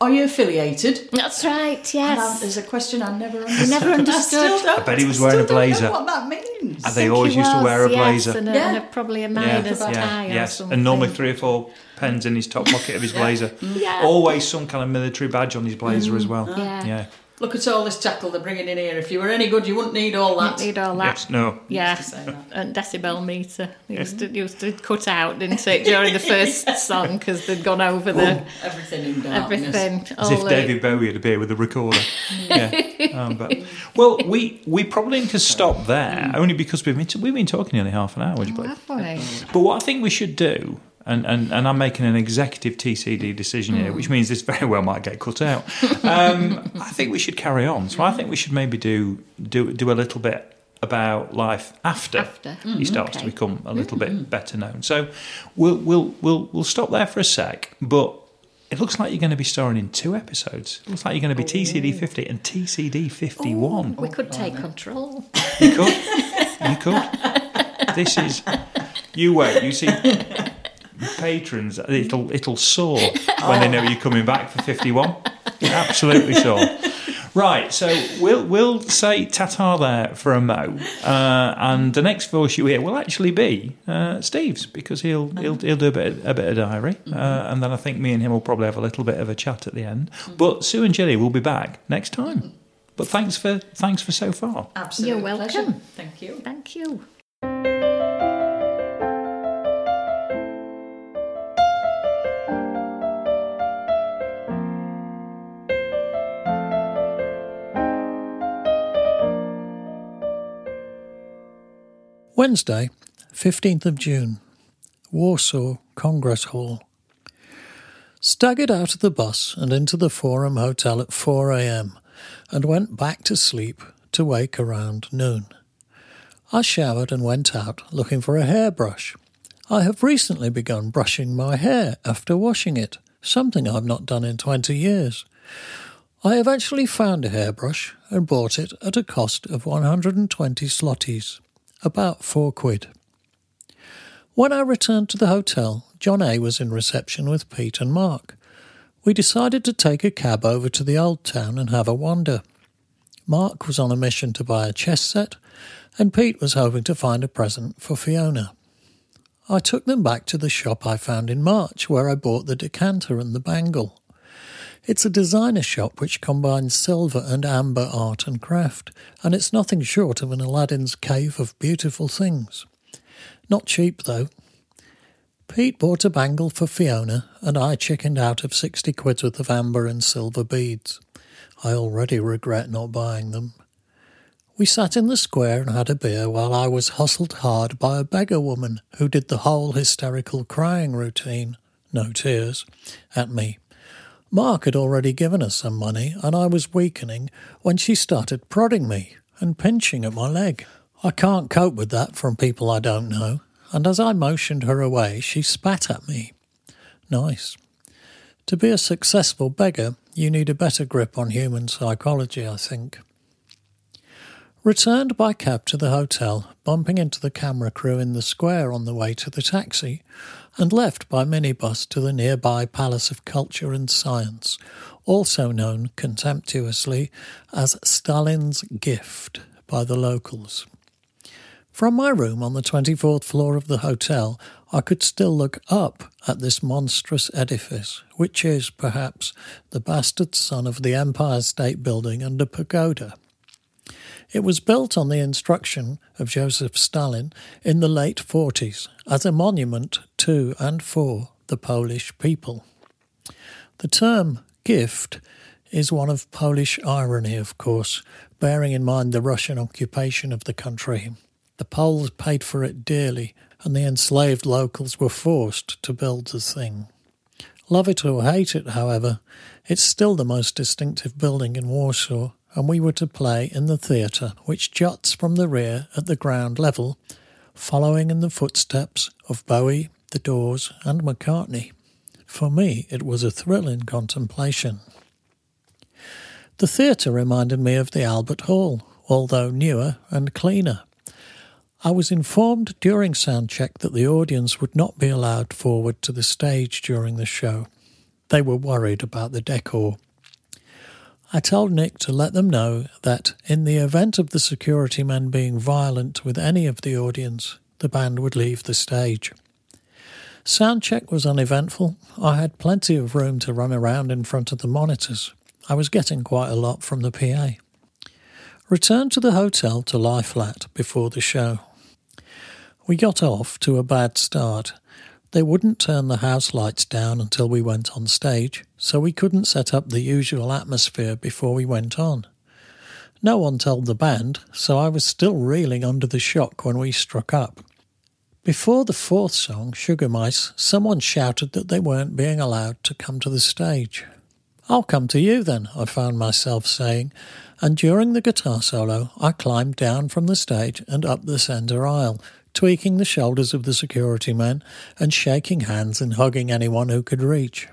are you affiliated?
That's right.
And I-
Yes.
there's a question I never understood.
never
I
understood.
still don't-
I bet he was
still
wearing a
don't know
blazer.
what that means.
And they always used to wear a
yes,
blazer.
and, a,
Yeah.
and a, probably a
Yeah,
miner's tie
yeah,
or
yes.
something.
And normally three or four pens in his top pocket of his blazer.
Yeah.
Always some kind of military badge on his blazer mm. as well.
Yeah.
Yeah.
Look at all this tackle they're bringing in here. If you were any good, you wouldn't need all that.
Need all that.
Yes. No.
Yeah,
Used to say that.
and decibel meter. They used to, used to cut out, didn't it, during the first song because they'd gone over the
Everything in darkness.
everything.
As if
the-
David Bowie had appeared with a recorder. yeah. Um, but, well, we, we probably need to stop there, only because we've been, we've been talking nearly half an hour, would you believe?
Have we?
But what I think we should do, and, and, and I'm making an executive TCD decision here, hmm. which means this very well might get cut out. Um, I think we should carry on. So I think we should maybe do do do a little bit about life after,
After.
he hmm, starts to become a little bit hmm. better known. So we'll we'll we'll we'll stop there for a sec, but. It looks like you're going to be starring in two episodes. It looks like you're going to be TCD 50 and TCD 51.
We could take control.
You could. You could. This is. You wait. You see. Patrons, it'll it'll soar when they know you're coming back for 51. Absolutely soar. Right, so we'll we'll say tata there for a mo, uh, and the next voice you hear will actually be uh, Steve's because he'll he'll he'll do a bit of, a bit of diary, uh, and then I think me and him will probably have a little bit of a chat at the end. But Sue and Gilly will be back next time. But thanks for thanks for so far.
Absolute
You're welcome.
pleasure. Thank you.
Thank you.
Wednesday, 15th of June, Warsaw Congress Hall. Staggered out of the bus and into the Forum Hotel at 4 a.m. and went back to sleep to wake around noon. I showered and went out looking for a hairbrush. I have recently begun brushing my hair after washing it, something I've not done in 20 years. I eventually found a hairbrush and bought it at a cost of 120 zlotys, about four quid. When I returned to the hotel, John A was in reception with Pete and Mark. We decided to take a cab over to the old town and have a wander. Mark was on a mission to buy a chess set, and Pete was hoping to find a present for Fiona. I took them back to the shop I found in March, where I bought the decanter and the bangle. It's a designer shop which combines silver and amber art and craft, and it's nothing short of an Aladdin's cave of beautiful things. Not cheap, though. Pete bought a bangle for Fiona, and I chickened out of sixty quid's worth of amber and silver beads. I already regret not buying them. We sat in the square and had a beer while I was hustled hard by a beggar woman who did the whole hysterical crying routine, no tears, at me. Mark had already given us some money, and I was weakening when she started prodding me and pinching at my leg. I can't cope with that from people I don't know, and as I motioned her away, she spat at me. Nice. To be a successful beggar, you need a better grip on human psychology, I think. Returned by cab to the hotel, bumping into the camera crew in the square on the way to the taxi, and left by minibus to the nearby Palace of Culture and Science, also known contemptuously as Stalin's Gift by the locals. From my room on the 24th floor of the hotel, I could still look up at this monstrous edifice, which is, perhaps, the bastard son of the Empire State Building and a pagoda. It was built on the instruction of Joseph Stalin in the late 40s as a monument to and for the Polish people. The term gift is one of Polish irony, of course, bearing in mind the Russian occupation of the country. The Poles paid for it dearly, and the enslaved locals were forced to build the thing. Love it or hate it, however, it's still the most distinctive building in Warsaw, and we were to play in the theatre, which juts from the rear at the ground level, following in the footsteps of Bowie, The Doors, and McCartney. For me, it was a thrilling contemplation. The theatre reminded me of the Albert Hall, although newer and cleaner. I was informed during sound check that the audience would not be allowed forward to the stage during the show. They were worried about the decor. I told Nick to let them know that, in the event of the security men being violent with any of the audience, the band would leave the stage. Soundcheck was uneventful. I had plenty of room to run around in front of the monitors. I was getting quite a lot from the PA. Returned to the hotel to lie flat before the show. We got off to a bad start. They wouldn't turn the house lights down until we went on stage, so we couldn't set up the usual atmosphere before we went on. No one told the band, so I was still reeling under the shock when we struck up. Before the fourth song, Sugar Mice, someone shouted that they weren't being allowed to come to the stage. I'll come to you then, I found myself saying, and during the guitar solo, I climbed down from the stage and up the centre aisle, tweaking the shoulders of the security men and shaking hands and hugging anyone who could reach.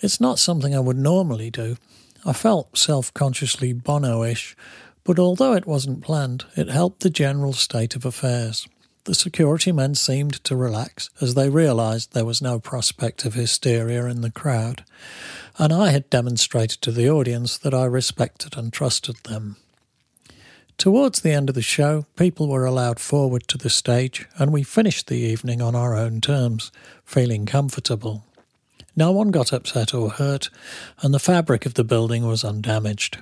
It's not something I would normally do. I felt self consciously Bono ish, but although it wasn't planned, it helped the general state of affairs. the security men seemed to relax as they realised there was no prospect of hysteria in the crowd, and I had demonstrated to the audience that I respected and trusted them. Towards the end of the show, people were allowed forward to the stage, and we finished the evening on our own terms, feeling comfortable. No one got upset or hurt, and the fabric of the building was undamaged.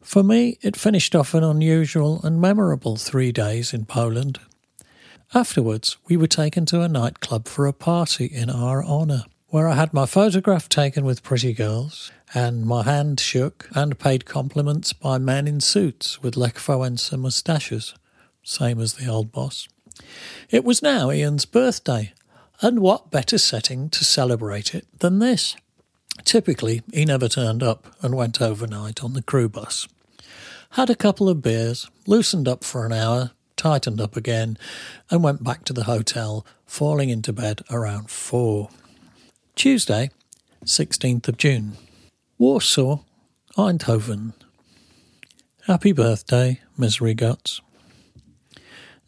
For me, it finished off an unusual and memorable three days in Poland. Afterwards, we were taken to a nightclub for a party in our honour, where I had my photograph taken with pretty girls, and my hand shook and paid compliments by men in suits with Wałęsa moustaches, same as the old boss. It was now Ian's birthday, and what better setting to celebrate it than this? Typically, he never turned up and went overnight on the crew bus. Had a couple of beers, loosened up for an hour, tightened up again, and went back to the hotel, falling into bed around four. Tuesday, 16th of June. Warsaw, Eindhoven. Happy birthday, Misery Guts.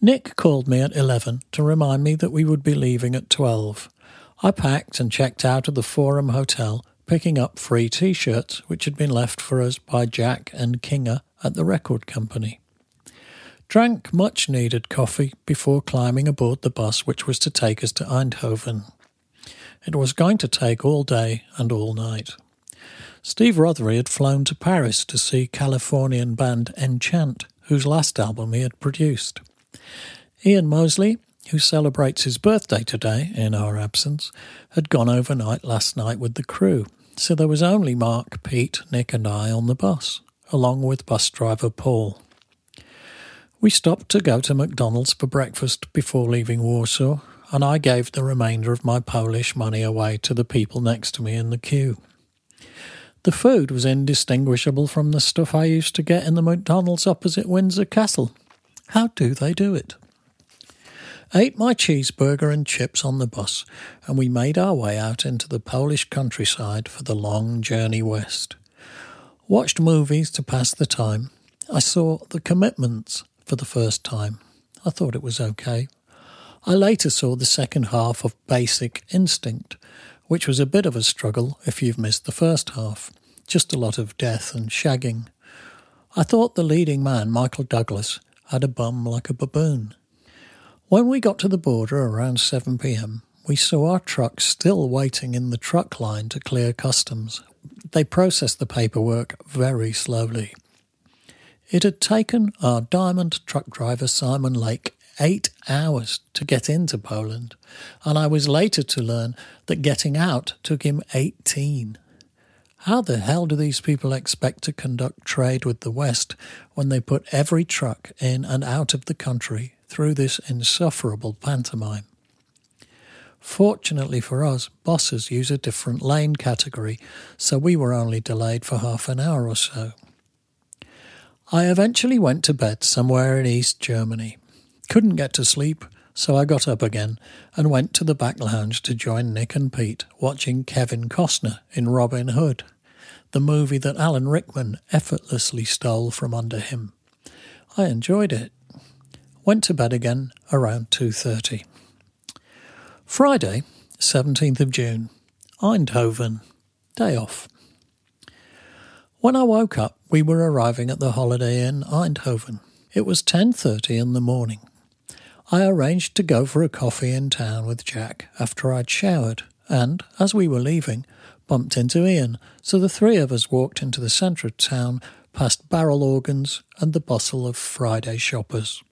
Nick called me at 11 to remind me that we would be leaving at 12. I packed and checked out of the Forum Hotel, picking up free t shirts which had been left for us by Jack and Kinga at the record company. Drank much needed coffee before climbing aboard the bus which was to take us to Eindhoven. It was going to take all day and all night. Steve Rothery had flown to Paris to see Californian band Enchant, whose last album he had produced. Ian Mosley, who celebrates his birthday today in our absence, had gone overnight last night with the crew, so there was only Mark, Pete, Nick, and I on the bus, along with bus driver Paul. We stopped to go to McDonald's for breakfast before leaving Warsaw, and I gave the remainder of my Polish money away to the people next to me in the queue. The food was indistinguishable from the stuff I used to get in the McDonald's opposite Windsor Castle. How do they do it? Ate my cheeseburger and chips on the bus, and we made our way out into the Polish countryside for the long journey west. Watched movies to pass the time. I saw The Commitments for the first time. I thought it was okay. I later saw the second half of Basic Instinct, which was a bit of a struggle if you've missed the first half. Just a lot of death and shagging. I thought the leading man, Michael Douglas, had a bum like a baboon. When we got to the border around 7 pm, we saw our truck still waiting in the truck line to clear customs. They processed the paperwork very slowly. It had taken our diamond truck driver Simon Lake eight hours to get into Poland, and I was later to learn that getting out took him 18. How the hell do these people expect to conduct trade with the West when they put every truck in and out of the country through this insufferable pantomime? Fortunately for us, bosses use a different lane category, so we were only delayed for half an hour or so. I eventually went to bed somewhere in East Germany. Couldn't get to sleep, so I got up again and went to the back lounge to join Nick and Pete watching Kevin Costner in Robin Hood, the movie that Alan Rickman effortlessly stole from under him. I enjoyed it. Went to bed again around 2:30. Friday, 17th of June, Eindhoven. Day off. When I woke up, we were arriving at the Holiday Inn Eindhoven. It was 10:30 in the morning. I arranged to go for a coffee in town with Jack after I'd showered, and as we were leaving, bumped into Ian, so the three of us walked into the centre of town past barrel organs and the bustle of Friday shoppers.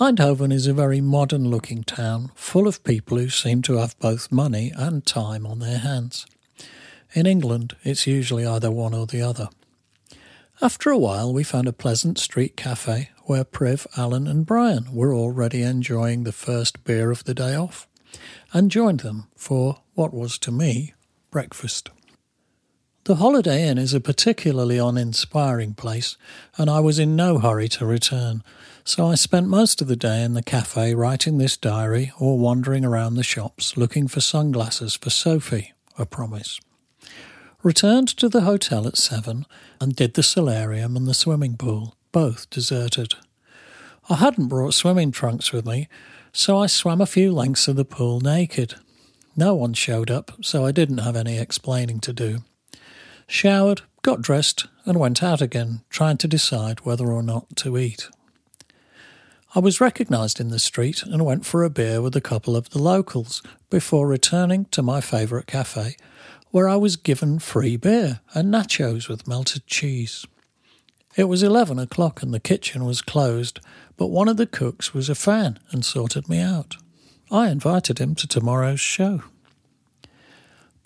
Eindhoven is a very modern looking town, full of people who seem to have both money and time on their hands. In England, it's usually either one or the other. After a while, we found a pleasant street cafe where Priv, Alan, and Brian were already enjoying the first beer of the day off, and joined them for what was to me breakfast. The Holiday Inn is a particularly uninspiring place, and I was in no hurry to return, so I spent most of the day in the cafe writing this diary or wandering around the shops looking for sunglasses for Sophie, a promise returned to the hotel at seven and did the solarium and the swimming pool, both deserted. I hadn't brought swimming trunks with me, so I swam a few lengths of the pool naked. No one showed up, so I didn't have any explaining to do. Showered, got dressed, and went out again, trying to decide whether or not to eat. I was recognised in the street and went for a beer with a couple of the locals before returning to my favourite cafe, where I was given free beer and nachos with melted cheese. It was 11 o'clock and the kitchen was closed, but one of the cooks was a fan and sorted me out. I invited him to tomorrow's show.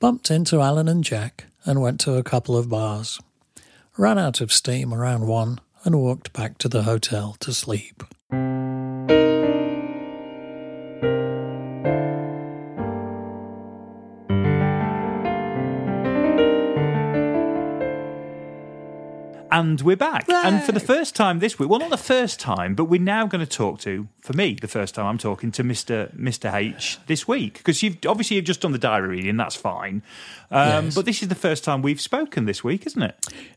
Bumped into Alan and Jack and went to a couple of bars. Ran out of steam around one and walked back to the hotel to sleep.
And we're back. And for the first time this week, well, not the first time, but we're now going to talk to, for me, the first time I'm talking to Mr. Mr. H this week because you've obviously you've just done the diary reading, that's fine. Um,
Yes.
But this is the first time we've spoken this week, isn't it?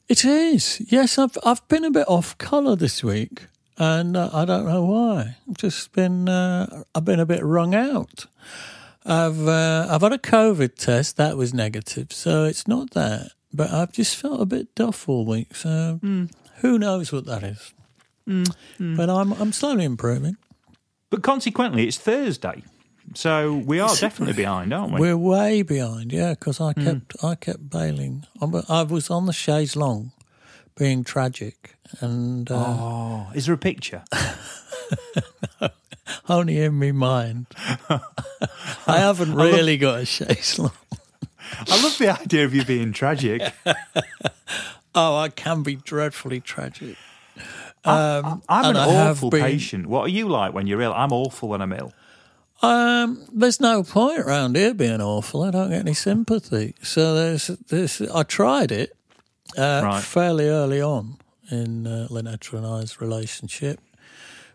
It is. Yes, I've I've been a bit off colour this week, and uh, I don't know why. I've just been uh, I've been a bit wrung out. I've uh, I've had a COVID test that was negative, so it's not that. But I've just felt a bit duff all week, so mm. who knows what that is. Mm, mm. But I'm I'm slowly improving.
But consequently, it's Thursday. So we are definitely behind, aren't we?
We're way behind, yeah, because I kept I kept bailing. I'm- was on the chaise long, being tragic, and uh,
oh, is there a picture?
only in my mind. I haven't really got a chaise long.
I love the idea of you being tragic.
Oh, I can be dreadfully tragic. Um,
I'm an
I
awful patient. What are you like when you're ill? I'm awful when I'm ill.
Um, there's no point around here being awful. I don't get any sympathy. So there's this. I tried it uh,
Right.
fairly early on in uh, Lynetta and I's relationship,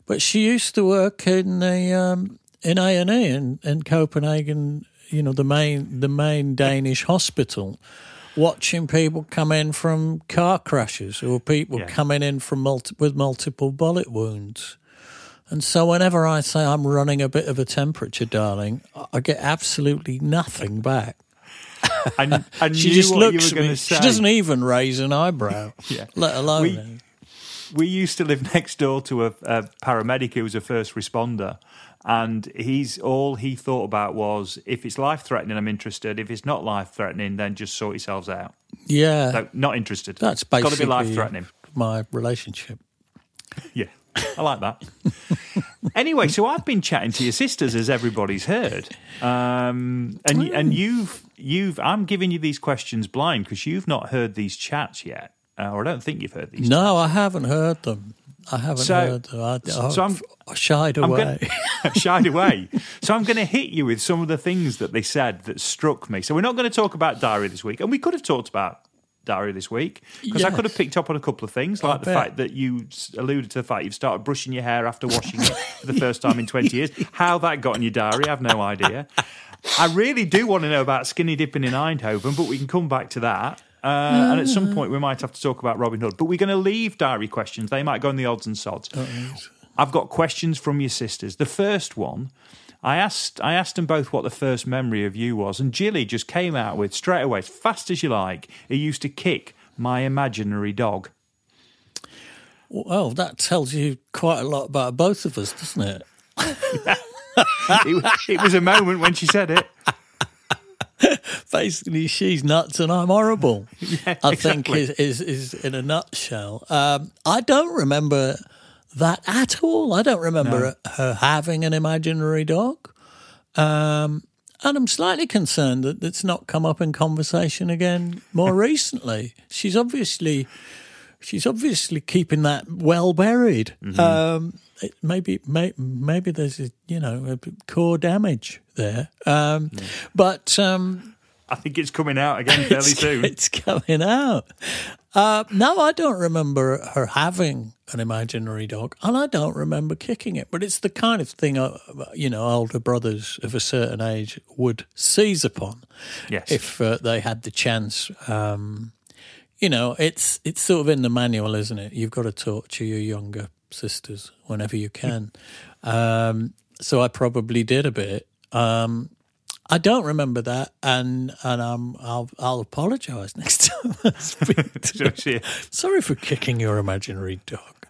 but she used to work in the um, in A and E in in Copenhagen. You know the main the main Danish hospital. Watching people come in from car crashes or people
Yeah.
coming in from multi- with multiple bullet wounds. And so whenever I say I'm running a bit of a temperature, darling, I- get absolutely nothing back.
And, and
She just looks at me.
say.
She doesn't even raise an eyebrow,
Yeah.
let alone.
We- we used to live next door to a, a paramedic who was a first responder and he's all he thought about was if it's life threatening i'm interested. If it's not life threatening then just sort yourselves out.
Yeah,
no not interested.
That's
got to be life threatening
my relationship.
yeah i like that. Anyway so i've been chatting to your sisters as everybody's heard. Um, and and you've you've i'm giving you these questions blind because you've not heard these chats yet uh, or i don't think you've heard these
No, I haven't heard them. I haven't
So-
heard them. I, I,
so I'm-
I shied away.
gonna, shied away. So I'm going to hit you with some of the things that they said that struck me. So we're not going to talk about diary this week, and we could have talked about diary this week because I could have picked up on a couple of things, like the
bet.
fact that you alluded to the fact you've started brushing your hair after washing it for the first time in 20 years. How that got in your diary, I have no idea. I really do want to know about skinny dipping in Eindhoven, but we can come back to that. Uh, and at some point, we might have to talk about Robin Hood. But we're going to leave diary questions. They might go in the odds and sods. I've got questions from your sisters. The first one, I asked I asked them both what the first memory of you was, and Gilly just came out with straight away, as fast as you like. He used to kick my imaginary dog.
well, that tells you quite a lot about both of us, doesn't it?
It, it was a moment when she said it.
Basically she's nuts and I'm horrible. I think
exactly.
is, is is in a nutshell. Um, I don't remember that at all. I don't remember her having an imaginary dog. Um, and I'm slightly concerned that it's not come up in conversation again more recently. She's obviously she's obviously keeping that well buried. Um, it, maybe may, maybe there's a, you know a core damage there. Um, But um,
I think it's coming out again fairly
it's,
soon.
It's coming out. Uh, no, I don't remember her having an imaginary dog, and I don't remember kicking it. But it's the kind of thing, uh, you know, older brothers of a certain age would seize upon
Yes.
if uh, they had the chance. Um, you know, it's it's sort of in the manual, isn't it? You've got to torture your younger sisters whenever you can. Um, so I probably did a bit. Um, I don't remember that, and and um, I'll I'll apologise next time. I speak to Sorry for kicking your imaginary dog.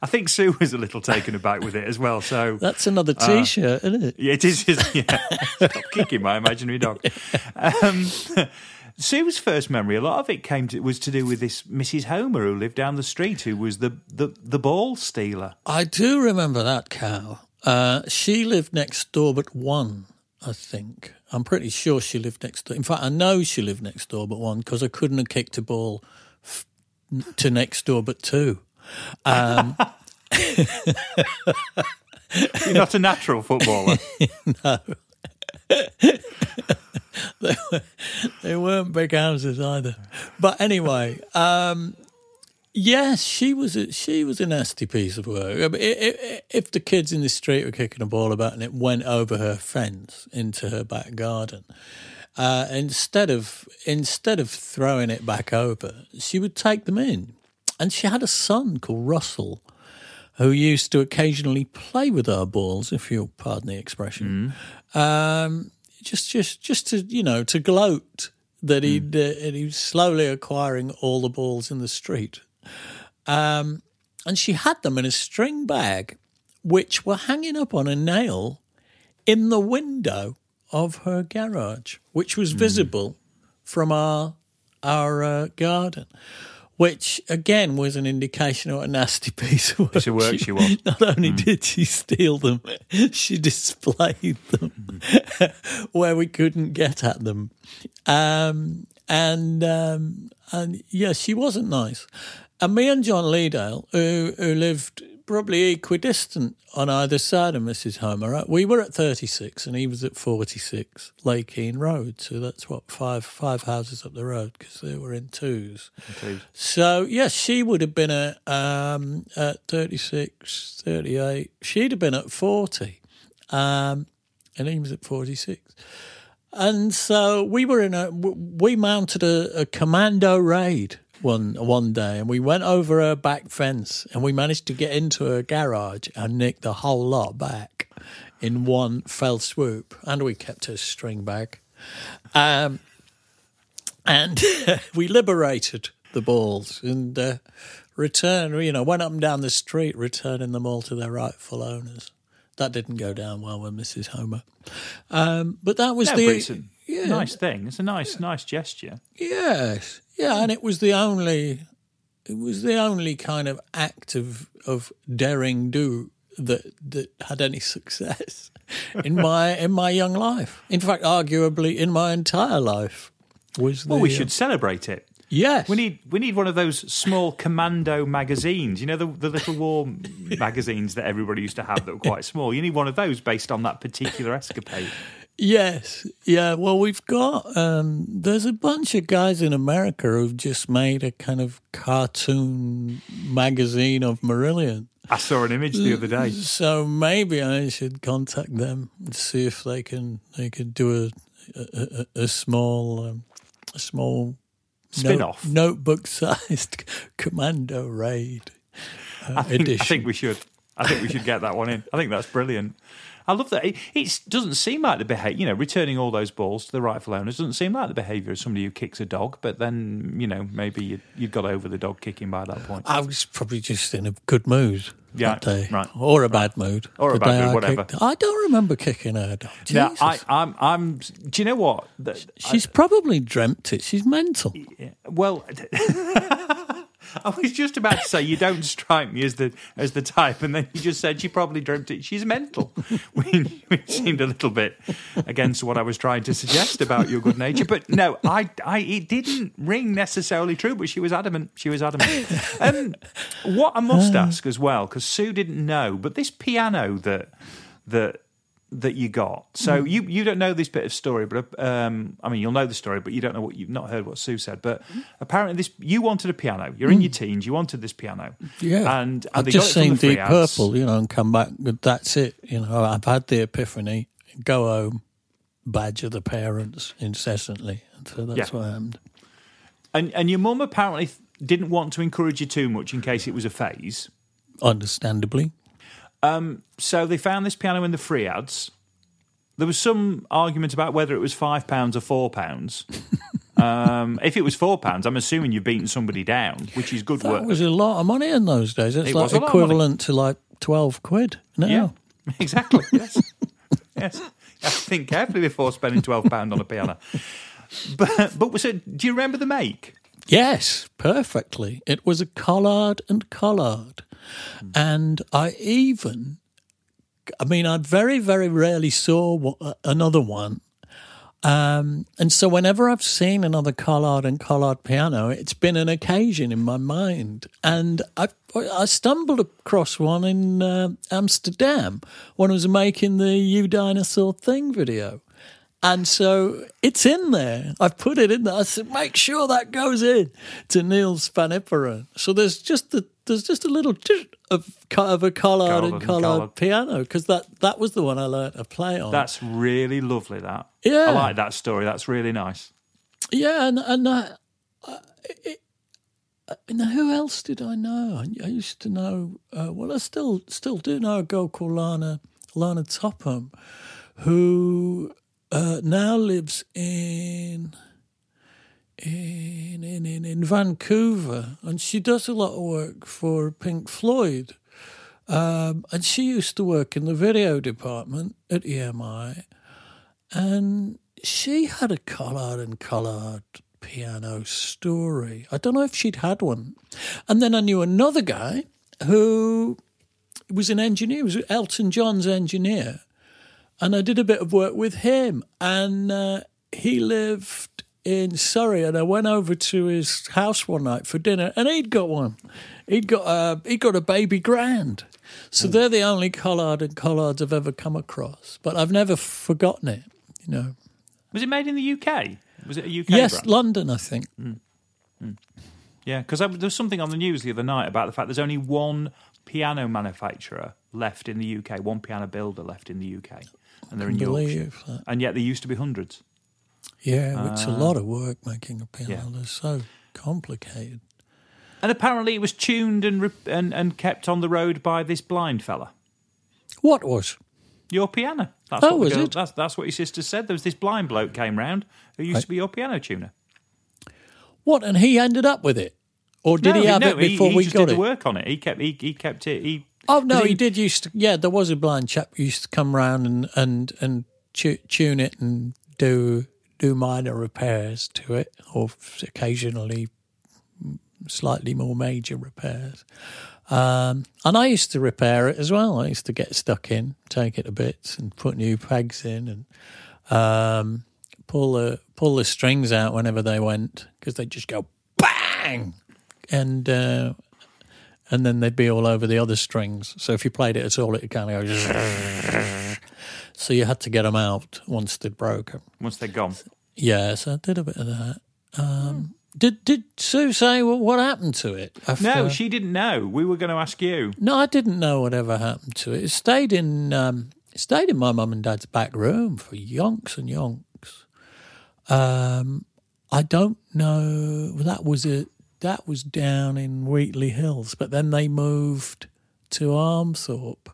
I think Sue was a little taken aback with it as well. So
That's another T-shirt, isn't it?
Yeah, it is. is- Yeah, stop kicking my imaginary dog. Um, Sue's first memory, a lot of it came to, was to do with this Mrs. Homer who lived down the street, who was the the, the ball stealer.
I do remember that cow. Uh, she lived next door, but one, I think. I'm pretty sure she lived next door. In fact, I know she lived next door, but one, because I couldn't have kicked a ball f- to next door, but two. Um,
You're not a natural footballer. No.
They weren't big houses either. But anyway, um, yes, she was a, she was a nasty piece of work. I mean, i- i- If the kids in the street were kicking a ball about and it went over her fence into her back garden, uh, instead of instead of throwing it back over, she would take them in. And she had a son called Russell, who used to occasionally play with our balls, if you'll pardon the expression. Um, just, just, just to you know, to gloat that he'd uh, and he was slowly acquiring all the balls in the street. Um, and she had them in a string bag, which were hanging up on a nail in the window of her garage, which was visible from our our uh, garden. Which again was an indication of a nasty piece of work.
Piece of work she was.
Not only did she steal them, she displayed them where we couldn't get at them. Um, and um, and yeah, she wasn't nice. And me and John Leedale, who who lived probably equidistant on either side of Mrs. Homer, uh, we were at 36 and he was at 46 Lake Road. So that's what five five houses up the road because they were in twos. So yes, she would have been at um, at 36, 38. She'd have been at 40, um, and he was at 46. And so we were in a we mounted a, a commando raid one one day, and we went over her back fence, and we managed to get into her garage and nick the whole lot back in one fell swoop, and we kept her string bag. Um, and we liberated the balls and uh, returned, you know, went up and down the street, returning them all to their rightful owners. That didn't go down well with Mrs. Homer. Um, but that was
No,
the. yeah,
nice thing. It's a nice, nice gesture.
Yes, yeah, and it was the only, it was the only kind of act of of daring do that that had any success in my in my young life. In fact, arguably in my entire life was. The,
Well, we
uh,
should celebrate it.
Yes,
We need we need one of those small commando magazines. You know the the little war magazines that everybody used to have that were quite small. You need one of those based on that particular escapade.
Yes, yeah. Well, we've got um, there's a bunch of guys in America who've just made a kind of cartoon magazine of Marillion.
I saw an image the other day.
So maybe I should contact them and see if they can they can do a a, a, small um, a small
Spin-off.
notebook sized commando raid uh,
I think,
edition.
I think we should. I think we should get that one in. I think that's brilliant. I love that. It, it doesn't seem like the behavior, you know, returning all those balls to the rightful owners doesn't seem like the behaviour of somebody who kicks a dog. But then, you know, maybe you, you got over the dog kicking by that point.
I was probably just in a good mood
Yeah,
that day,
right,
or a bad mood,
Or a bad mood,
I
whatever.
kicked- I don't remember kicking her dog. Jesus.
I, I'm, I'm. Do you know what? The-
She's probably dreamt it. She's mental.
Well, I was just about to say you don't strike me as the as the type, and then you just said she probably dreamt it. She's mental, which, which seemed a little bit against what I was trying to suggest about your good nature. But no, I, I, it didn't ring necessarily true. But she was adamant. She was adamant. Um, what I must ask as well, because Sue didn't know, but this piano that that that you got. So hmm. you you don't know this bit of story, but um, I mean you'll know the story, but you don't know what you've not heard what Sue said. But hmm. apparently this you wanted a piano. You're in hmm. your teens. You wanted this piano.
Yeah,
and, and
I've just
got it from
seen Deep
ads.
Purple, you know, and come back. That's it. You know, I've had the epiphany. Go home, badger the parents incessantly, and so that's
Yeah.
what happened.
And and your mum apparently didn't want to encourage you too much in case it was a phase.
understandably.
So they found this piano in the free ads. There was some argument about whether it was five pounds or four pounds. um, if it was four pounds, I'm assuming you've beaten somebody down, which is good work.
That
work.
was a lot of money in those days. It's
It
like
was a lot of money.
equivalent to like 12 quid now.
Yeah, exactly. Yes, yes. You have to think carefully before spending twelve pound on a piano. But but so, do you remember the make?
Yes, perfectly. It was a Collard and Collard. And I even, I mean, I very, very rarely saw another one. Um, and so whenever I've seen another Collard and Collard piano, it's been an occasion in my mind. And I, I stumbled across one in uh, Amsterdam when I was making the You Dinosaur Thing video. And so it's in there. I've put it in there. I said, make sure that goes in to Niels van So there's just the there's just a little of of a collard
Collard
and collard,
collard.
piano because that that was the one I learnt to play on.
That's really lovely. That
Yeah.
I like that story. That's really nice.
yeah, and and I, I, it, now who else did I know? I, I used to know. Uh, well, I still still do know a girl called Lana Lana Topham, who uh, now lives in in, in in Vancouver, and she does a lot of work for Pink Floyd. Um, and she used to work in the video department at EMI, and she had a Collard and Collard piano story. I don't know if she'd had one. And then I knew another guy who was an engineer, was Elton John's engineer. And I did a bit of work with him. And uh, he lived in Surrey. And I went over to his house one night for dinner and he'd got one. He'd got a, he'd got a baby grand. So hmm. they're the only Collard and Collards I've ever come across. But I've never forgotten it, you know.
Was it made in the UK? Was it a UK
yes,
brand?
London, I think. Hmm. Hmm.
Yeah, because there was something on the news the other night about the fact there's only one piano manufacturer left in the UK, one piano builder left in the UK, and they're in Yorkshire.
That.
And yet there used to be hundreds.
Yeah, it's a
Uh,
lot of work making a piano.
yeah.
They're so complicated.
And apparently it was tuned and rep- and, and kept on the road by this blind fella.
What was?
Your piano. That's
Oh,
what
was
girl-
it?
That's, that's what your sister said. There was this blind bloke came round who used
Right.
to be your piano tuner.
What? And he ended up with it, or did
No,
he have
no,
it before
he,
we
just
got
did
it?
work on it. He kept he, he kept it. He
Oh no, he,
he-
did used to. Yeah, there was a blind chap who used to come round and and and tune it and do do minor repairs to it, or occasionally slightly more major repairs. Um, and I used to repair it as well. I used to get stuck in, take it to bits, and put new pegs in, and um, pull the pull the strings out whenever they went because they just go bang, and uh, and then they'd be all over the other strings. So if you played it at all, it kind of go. So you had to get them out once they'd broken.
once they're gone.
Yeah, so I did a bit of that. Um, did did Sue say well, what happened to it? After?
No, she didn't know. We were going to ask you.
No, I didn't know whatever happened to it. It stayed in um, it stayed in my mum and dad's back room for yonks and yonks. Um, I don't know. That was it. That was down in Wheatley Hills, but then they moved to Armthorpe.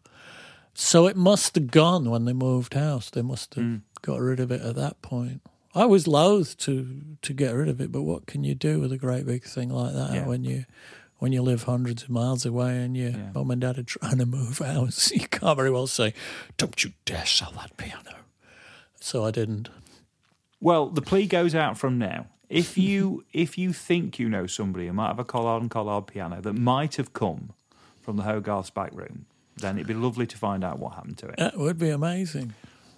So it must have gone when they moved house. They must have mm. got rid of it at that point. I was loath to to get rid of it, but what can you do with a great big thing like that
Yeah.
when you when you live hundreds of miles away and your
Yeah.
mum and dad are trying to move house? You can't very well say, "Don't you dare sell that piano." So I didn't.
Well, the plea goes out from now. If you if you think you know somebody who might have a Collard and Collard piano that might have come from the Hogarth's back room, then it'd be lovely to find out what happened to it.
That would be amazing.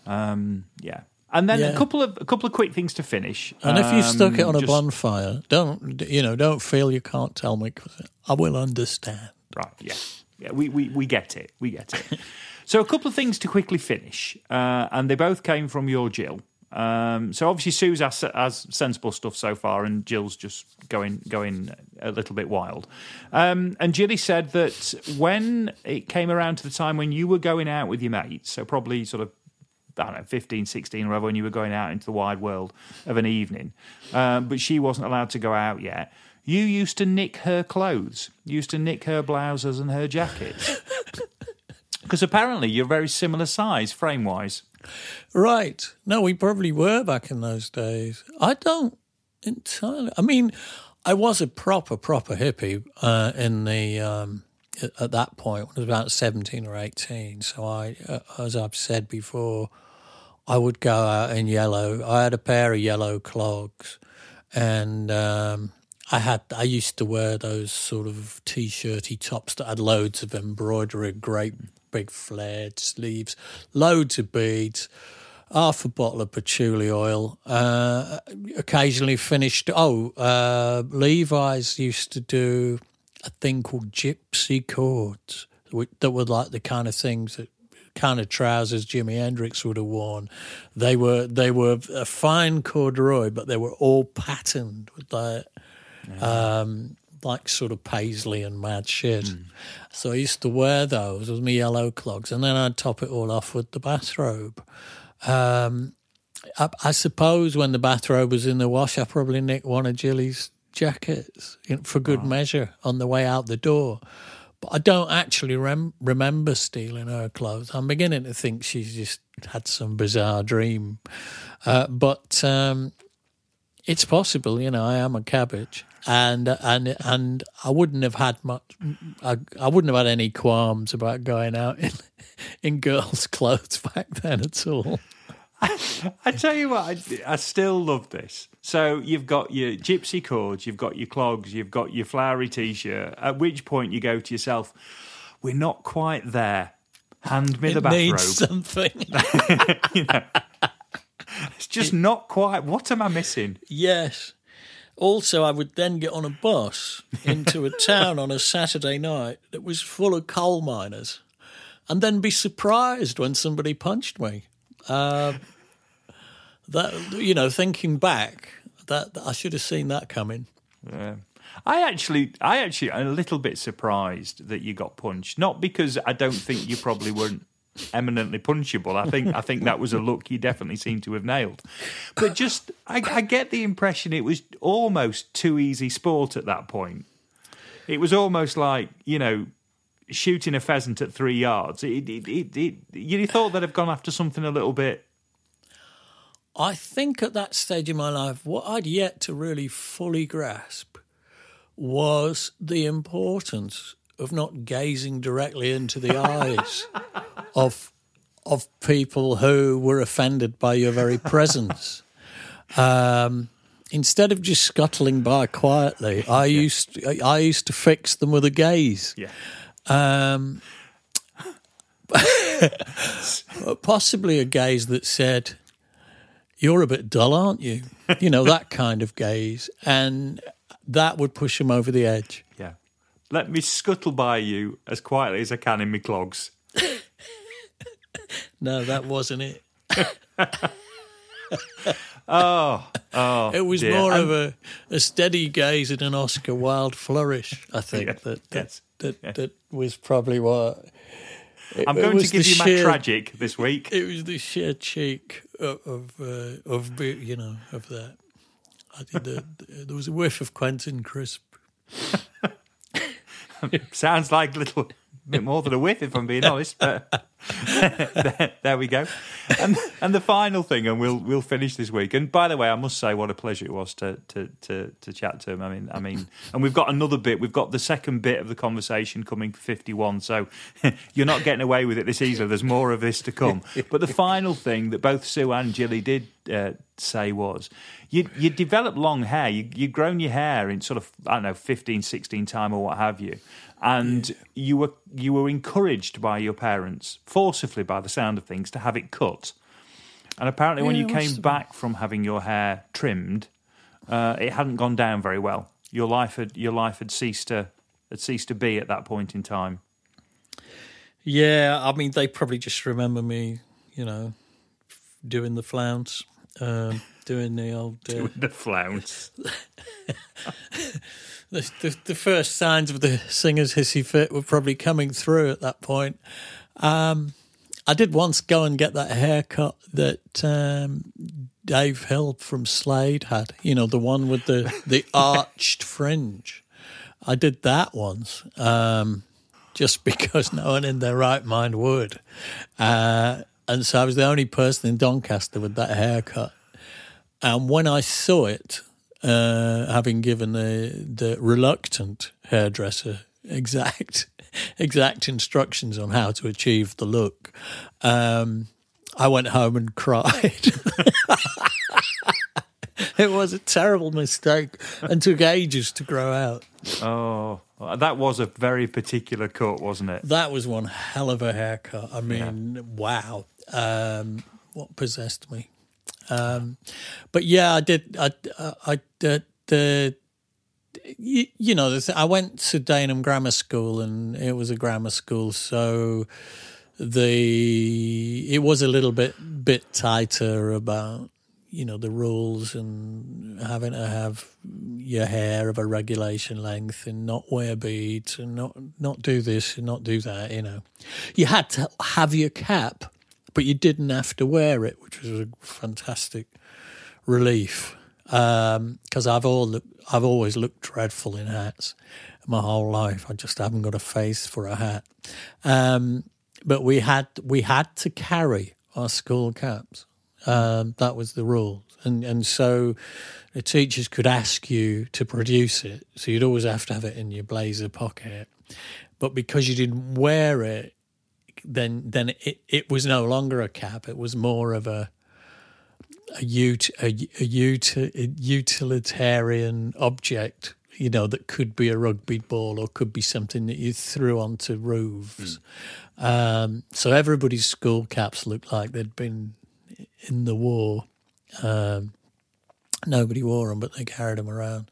Um, yeah. And then
Yeah.
a couple of a couple of quick things to finish.
And if you stuck it
Um,
on a bonfire, don't you know? Don't feel you can't tell me because I will understand.
Right, yeah. Yeah, we, we, we get it. We get it. so, a couple of things to quickly finish, uh, and they both came from your Gill. Um, so, obviously, Sue's has, has sensible stuff so far, and Gill's just going going a little bit wild. Um, and Gilly said that when it came around to the time when you were going out with your mates, so probably sort of I don't know, 15, 16 or whatever, when you were going out into the wide world of an evening. Um, but she wasn't allowed to go out yet. you used to nick her clothes. You used to nick her blouses and her jackets. Because apparently you're very similar size, frame wise.
Right. No, we probably were back in those days. I don't entirely. I mean, I was a proper, proper hippie uh, in the. Um, at- at that point, when I was about 17 or 18. So I, uh, as I've said before, I would go out in yellow. I had a pair of yellow clogs, and um, I had I used to wear those sort of t-shirty tops that had loads of embroidery, great big flared sleeves, loads of beads, half a bottle of patchouli oil. Uh, occasionally finished. Oh, uh, Levi's used to do a thing called gypsy cords, which, that were like the kind of things that kind of trousers Jimi Hendrix would have worn. They were they were a fine corduroy, but they were all patterned with like um, like sort of paisley and mad shit. So I used to wear those with my yellow clogs, and then I'd top it all off with the bathrobe. Um, I, I suppose when the bathrobe was in the wash, I probably nicked one of Gilly's jackets for good measure on the way out the door. But I don't actually rem- remember stealing her clothes. I'm beginning to think she's just had some bizarre dream. Uh, but um, it's possible, you know. I am a cabbage, and and and I wouldn't have had much. I, I wouldn't have had any qualms about going out in in girls' clothes back then at all.
I tell you what, I, I still love this. So you've got your gypsy cords, you've got your clogs, you've got your flowery t-shirt. At which point you go to yourself, "We're not quite there. Hand me the
it
bathrobe."
needs something.
you know, it's just not quite. What am I missing?
Yes. Also, I would then get on a bus into a town on a Saturday night that was full of coal miners, and then be surprised when somebody punched me. Uh, that you know, thinking back, that I should have seen that coming. Yeah.
I actually, I actually, am a little bit surprised that you got punched. Not because I don't think you probably weren't eminently punchable. I think, I think that was a look you definitely seemed to have nailed. But just, I, I get the impression it was almost too easy sport at that point. It was almost like you know. Shooting a pheasant at three yards, it, it, it, it, you thought they'd have gone after something a little bit.
I think at that stage in my life, what I'd yet to really fully grasp was the importance of not gazing directly into the eyes of of people who were offended by your very presence. Um, instead of just scuttling by quietly, I used I, I used to fix them with a gaze.
Yeah.
Um, possibly a gaze that said, "You're a bit dull, aren't you?" You know that kind of gaze, and that would push them over the edge.
Yeah. Let me scuttle by you as quietly as I can in my clogs.
No, that wasn't it.
Oh, oh.
It was
dear.
more
And-
of a, a steady gaze and an Oscar Wilde flourish. I think
Yeah,
that that,
yes,
that,
yeah.
that was probably what. it-
I'm going to give you my tragic this week.
It was the sheer cheek of of, uh, of you know of that. I did the, there was a whiff of Quentin Crisp.
Sounds like a little bit more than a whiff, if I'm being honest. But there, there we go. And and the final thing, and we'll we'll finish this week. And by the way, I must say, what a pleasure it was to to to, to chat to him. I mean, I mean, and we've got another bit. We've got the second bit of the conversation coming for 51. So you're not getting away with it this easily. There's more of this to come. But the final thing that both Sue and Gilly did uh, say was. You you developed long hair. You you grown your hair in sort of I don't know 15, 16 time or what have you, and you were you were encouraged by your parents, forcibly by the sound of things, to have it cut. And apparently, when
Yeah,
you came back from having your hair trimmed, uh, it hadn't gone down very well. Your life had your life had ceased to had ceased to be at that point in time.
Yeah, I mean they probably just remember me, you know, doing the flounce, um, doing the old. Uh,
the flounce.
the, the, the first signs of the singer's hissy fit were probably coming through at that point. Um, I did once go and get that haircut that um, Dave Hill from Slade had. You know, the one with the the arched fringe. I did that once, um, just because no one in their right mind would. Uh, and so I was the only person in Doncaster with that haircut. And when I saw it, uh, having given the the reluctant hairdresser exact exact instructions on how to achieve the look, um, I went home and cried. it was a terrible mistake and took ages to grow out.
Oh, that was a very particular cut, wasn't it?
That was one hell of a haircut. I mean, wow. Um, what possessed me? Um, but yeah, I did. I, I, I the, the you, you know, I went to Dagenham Grammar School, and it was a grammar school, so the it was a little bit bit tighter about you know the rules and having to have your hair of a regulation length and not wear beads and not not do this and not do that you know. You had to have your cap but you didn't have to wear it which was a fantastic relief because I've all I've always looked dreadful in hats my whole life I just haven't got a face for a hat um, but we had we had to carry our school caps um, that was the rule. And and so the teachers could ask you to produce it. So you'd always have to have it in your blazer pocket. But because you didn't wear it, then then it, it was no longer a cap. It was more of a a, ut, a, a, ut, a utilitarian object, you know, that could be a rugby ball or could be something that you threw onto roofs. Um, so everybody's school caps looked like they'd been in the war. Um, nobody wore them, but they carried them around.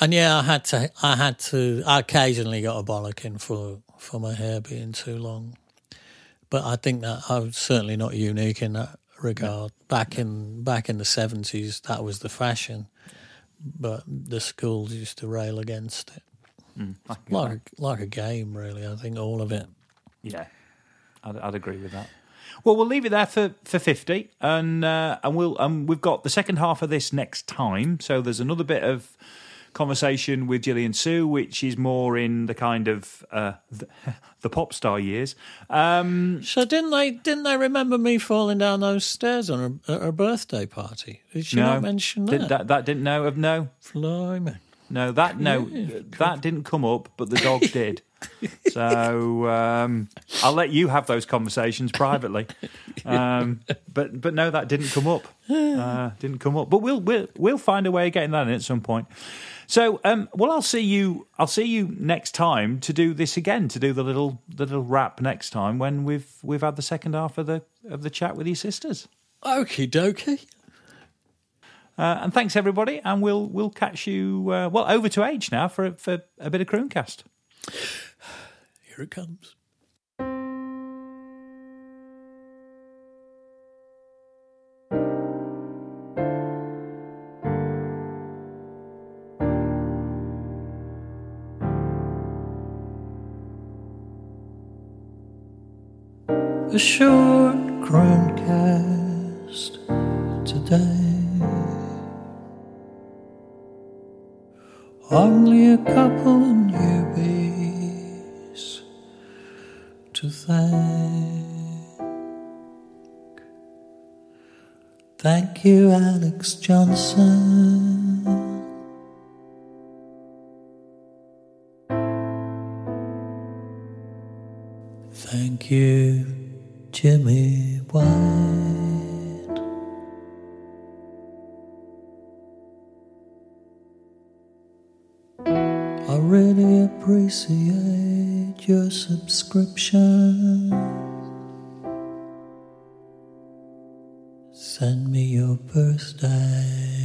And yeah, I had to. I had to. I occasionally got a bollocking for for my hair being too long, but I think that I was certainly not unique in that regard. Back in back in the seventies, that was the fashion, but the schools used to rail against it.
Mm, I can
Like like a game, really. I think all of it.
Yeah, I'd, I'd agree with that. Well, we'll leave it there for, for fifty, and uh, and we'll um, we've got the second half of this next time. So there's another bit of conversation with Gillian Sue, which is more in the kind of uh, the, the pop star years. Um,
So didn't they didn't they remember me falling down those stairs on her, at her birthday party? Did she
no,
not mention
did-
that?
that that didn't know of no.
Blimey.
No, that no, that didn't come up, but the dog did. So um, I'll let you have those conversations privately. Um, but but no, that didn't come up. Uh, didn't come up. But we'll we'll we'll find a way of getting that in at some point. So um, well, I'll see you. I'll see you next time to do this again. To do the little the little wrap next time when we've we've had the second half of the of the chat with your sisters.
Okie dokie.
Uh, and thanks everybody, and we'll we'll catch you uh, well over to H now for for a bit of Crooncast.
Here it comes. A short Crooncast today. Only a couple of newbies to thank. Thank you, Alex Johnson. Thank you, Jimmy White. I really appreciate your subscription. Send me your birthday.